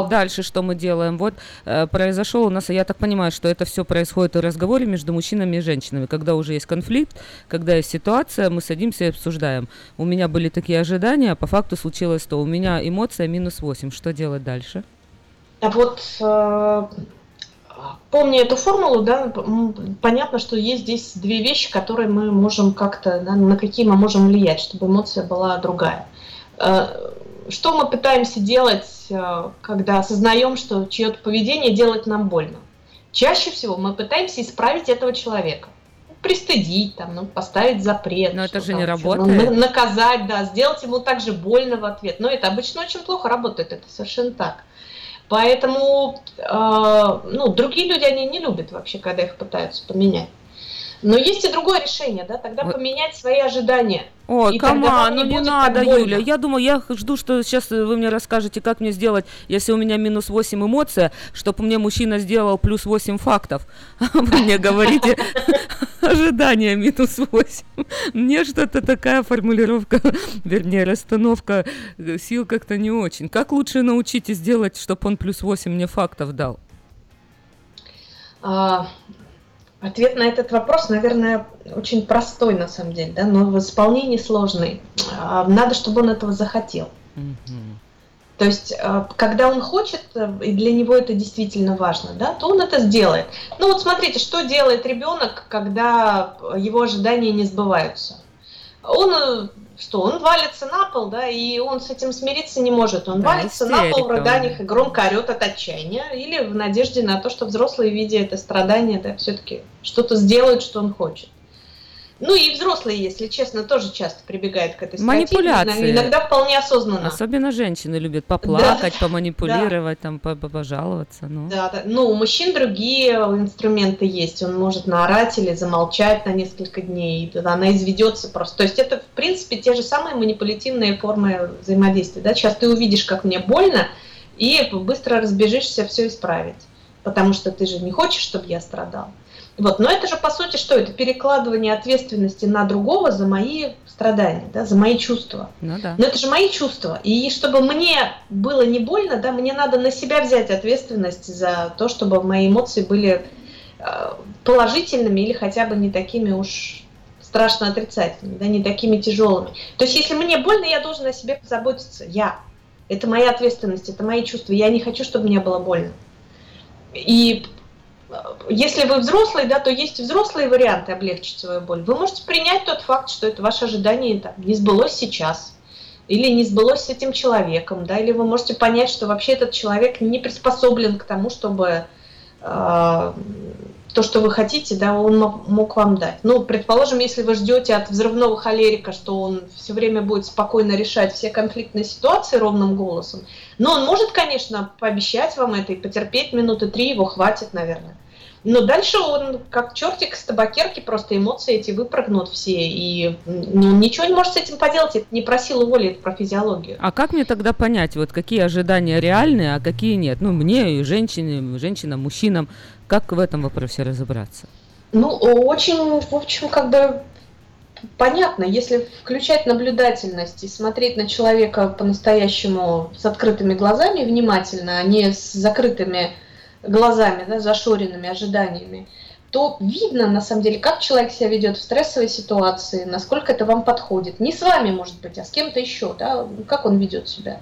Дальше что мы делаем? Вот э, произошел у нас, я так понимаю, что это все происходит в разговоре между мужчинами и женщинами. Когда уже есть конфликт, когда есть ситуация, мы садимся и обсуждаем. У меня были такие ожидания, а по факту случилось то. У меня эмоция минус 8. Что делать дальше? А вот э, помня эту формулу, да, понятно, что есть здесь две вещи, которые мы можем как-то, да, на какие мы можем влиять, чтобы эмоция была другая. Что мы пытаемся делать, э, когда осознаем, что чье-то поведение делает нам больно? Чаще всего мы пытаемся исправить этого человека. Пристыдить, там, ну, поставить запрет. Но это же не ну, работает. на- наказать, да, сделать ему также больно в ответ. Но это обычно очень плохо работает, это совершенно так. Поэтому, э, ну, другие люди, они не любят вообще, когда их пытаются поменять. Но есть и другое решение, да, тогда поменять свои ожидания. Ой, И вам ну не надо. Юля. Я думаю, я жду, что сейчас вы мне расскажете, как мне сделать, если у меня минус 8 эмоция, чтобы мне мужчина сделал плюс 8 фактов. А Вы мне говорите ожидание минус 8. Мне что-то такая формулировка, вернее, расстановка э, сил как-то не очень. Как лучше научите сделать, чтобы он плюс 8 мне фактов дал? А, Ответ на этот вопрос, наверное, очень простой на самом деле, да, но в исполнении сложный. А, Надо, чтобы он этого захотел. То есть, э, когда он хочет, э, и для него это действительно важно, да, то он это сделает. Ну вот смотрите, что делает ребенок, когда его ожидания не сбываются. Он э, что, он валится на пол, да, и он с этим смириться не может. Он Да, валится на пол в рыданиях и громко орет от отчаяния, или в надежде на то, что взрослые, видя это страдание, да, все-таки что-то сделают, что он хочет. Ну и взрослые, если честно, тоже часто прибегают к этой Манипуляции. иногда вполне осознанно. Особенно женщины любят поплакать, поманипулировать, там, по- по- пожаловаться. Ну. Да, да. Ну, у мужчин другие инструменты есть. Он может наорать или замолчать на несколько дней, и она изведется просто. То есть это, в принципе, те же самые манипулятивные формы взаимодействия. Да? Сейчас ты увидишь, как мне больно, и быстро разбежишься все исправить. Потому что ты же не хочешь, чтобы я страдал. Вот. Но это же, по сути, что? Это перекладывание ответственности на другого за мои страдания, да, за мои чувства. Ну да. Но это же мои чувства. И чтобы мне было не больно, да, мне надо на себя взять ответственность за то, чтобы мои эмоции были э, положительными или хотя бы не такими уж страшно отрицательными, да, не такими тяжелыми. То есть, если мне больно, я должен о себе позаботиться. Я. Это моя ответственность, это мои чувства. Я не хочу, чтобы мне было больно. И если вы взрослый, да, то есть взрослые варианты облегчить свою боль. Вы можете принять тот факт, что это ваше ожидание там, не сбылось сейчас. или не сбылось с этим человеком, да, или вы можете понять, что вообще этот человек не приспособлен к тому, чтобы э, то, что вы хотите, да, он мог вам дать. Ну, предположим, если вы ждете от взрывного холерика, что он все время будет спокойно решать все конфликтные ситуации ровным голосом, но он может, конечно, пообещать вам это и потерпеть минуты три, его хватит, наверное. Но дальше он, как чертик с табакерки, просто эмоции эти выпрыгнут все. И ну, ничего не может с этим поделать. Это не про силу воли, это про физиологию. А как мне тогда понять, вот какие ожидания реальные, а какие нет? Ну, мне и женщине, женщинам, мужчинам. Как в этом вопросе разобраться? Ну, очень, в общем, бы понятно, если включать наблюдательность и смотреть на человека по-настоящему с открытыми глазами внимательно, а не с закрытыми глазами, да, зашоренными ожиданиями, то видно, на самом деле, как человек себя ведет в стрессовой ситуации, насколько это вам подходит. Не с вами, может быть, а с кем-то еще, да, как он ведет себя,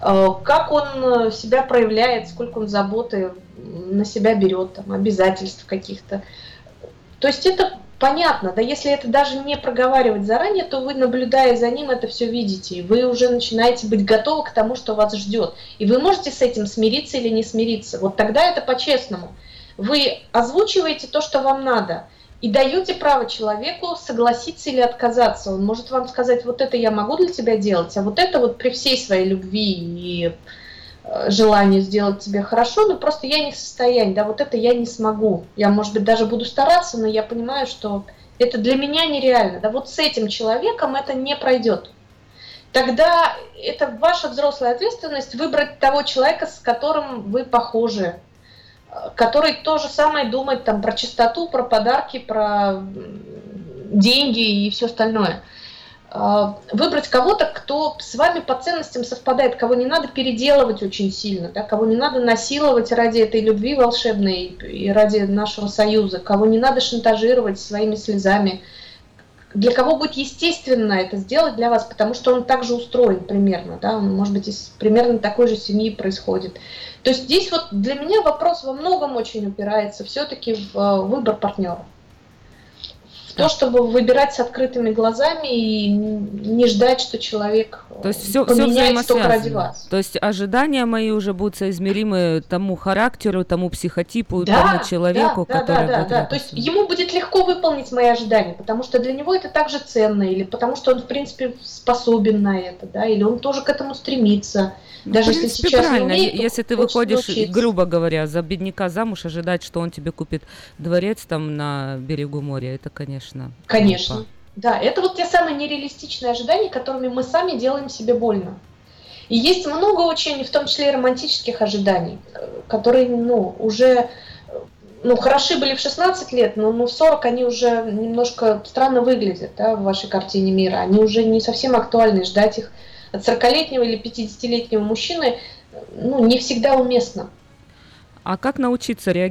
э, как он себя проявляет, сколько он заботы на себя берет, там, обязательств каких-то. То есть это понятно, да, если это даже не проговаривать заранее, то вы, наблюдая за ним, это все видите, и вы уже начинаете быть готовы к тому, что вас ждет. И вы можете с этим смириться или не смириться. Вот тогда это по-честному. Вы озвучиваете то, что вам надо, и даете право человеку согласиться или отказаться. Он может вам сказать, вот это я могу для тебя делать, а вот это вот при всей своей любви и желание сделать тебе хорошо, но просто я не в состоянии, да, вот это я не смогу. Я, может быть, даже буду стараться, но я понимаю, что это для меня нереально. Да, вот с этим человеком это не пройдет. Тогда это ваша взрослая ответственность выбрать того человека, с которым вы похожи, э, который то же самое думает там про чистоту, про подарки, про деньги и все остальное. А, выбрать кого-то, кто с вами по ценностям совпадает, кого не надо переделывать очень сильно, да, кого не надо насиловать ради этой любви волшебной и ради нашего союза, кого не надо шантажировать своими слезами, для кого будет естественно это сделать для вас, потому что он также устроен примерно, да, он, может быть, из примерно такой же семьи происходит. То есть здесь вот для меня вопрос во многом очень упирается все-таки в э, выбор партнера то, чтобы выбирать с открытыми глазами и не ждать, что человек то есть все, все только ради вас. То есть ожидания мои уже будут соизмеримы тому характеру, тому психотипу, да, тому человеку, да, который да, да, будет да. То есть ему будет легко выполнить мои ожидания, потому что для него это также ценно, или потому что он, в принципе, способен на это, да, или он тоже к этому стремится. Даже в принципе, если сейчас правильно. не умеет, если ты выходишь, научиться. грубо говоря, за бедняка замуж, ожидать, что он тебе купит дворец там на берегу моря, это, конечно. Конечно. Глупо. Да, это вот те самые нереалистичные ожидания, которыми мы сами делаем себе больно. И есть много очень, в том числе и романтических ожиданий, которые, ну, уже ну, хороши были в 16 лет, но ну, в 40 они уже немножко странно выглядят да, в вашей картине мира. Они уже не совсем актуальны. Ждать их от 40-летнего или 50-летнего мужчины ну, не всегда уместно. А как научиться э,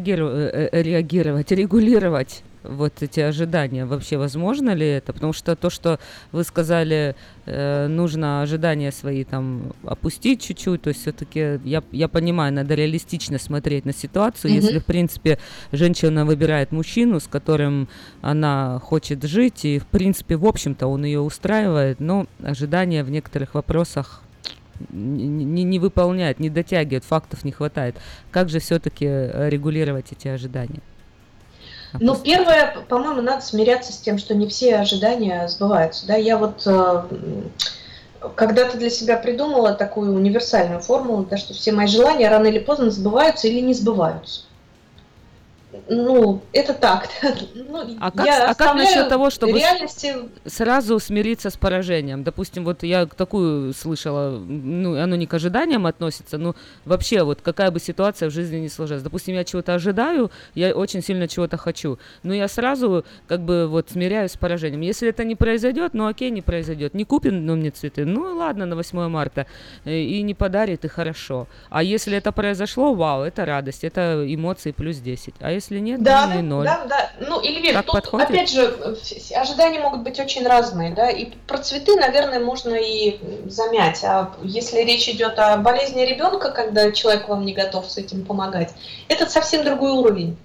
э, реагировать, регулировать вот эти ожидания? Вообще возможно ли это? Потому что то, что вы сказали, э, нужно ожидания свои там опустить чуть-чуть, то есть все-таки я, я понимаю, надо реалистично смотреть на ситуацию. Mm-hmm. Если, в принципе, женщина выбирает мужчину, с которым она хочет жить, и, в принципе, в общем-то, он ее устраивает, но ожидания в некоторых вопросах не, не, не выполняет, не дотягивает, фактов не хватает. Как же все-таки регулировать эти ожидания? Ну, первое, по-моему, надо смиряться с тем, что не все ожидания сбываются. Да? Я вот э, когда-то для себя придумала такую универсальную формулу, да, что все мои желания рано или поздно сбываются или не сбываются ну, это так. ну, а как, а как насчет того, чтобы реальности... сразу смириться с поражением? Допустим, вот я такую слышала, ну, оно не к ожиданиям относится, но вообще вот какая бы ситуация в жизни не сложилась. Допустим, я чего-то ожидаю, я очень сильно чего-то хочу, но я сразу как бы вот смиряюсь с поражением. Если это не произойдет, ну окей, не произойдет. Не купит ну, мне цветы, ну ладно, на 8 марта, э, и не подарит, и хорошо. А если это произошло, вау, это радость, это эмоции плюс 10. А если если нет, да, ну, и ноль. Да, да, ну, Эльвир, так тут, подходит? опять же, ожидания могут быть очень разные, да, и про цветы, наверное, можно и замять, а если речь идет о болезни ребенка, когда человек вам не готов с этим помогать, это совсем другой уровень.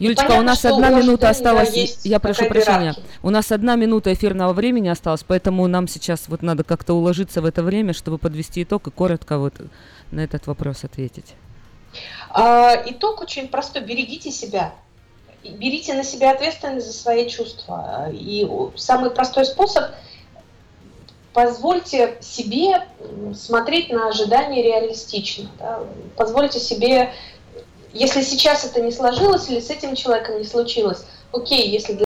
Юлечка, понятно, у нас одна у минута осталась. Я прошу прощения. У нас одна минута эфирного времени осталась, поэтому нам сейчас вот надо как-то уложиться в это время, чтобы подвести итог и коротко вот на этот вопрос ответить. А, итог очень простой. Берегите себя. Берите на себя ответственность за свои чувства. И самый простой способ позвольте себе смотреть на ожидания реалистично. да. Позвольте себе, если сейчас это не сложилось или с этим человеком не случилось, окей, если для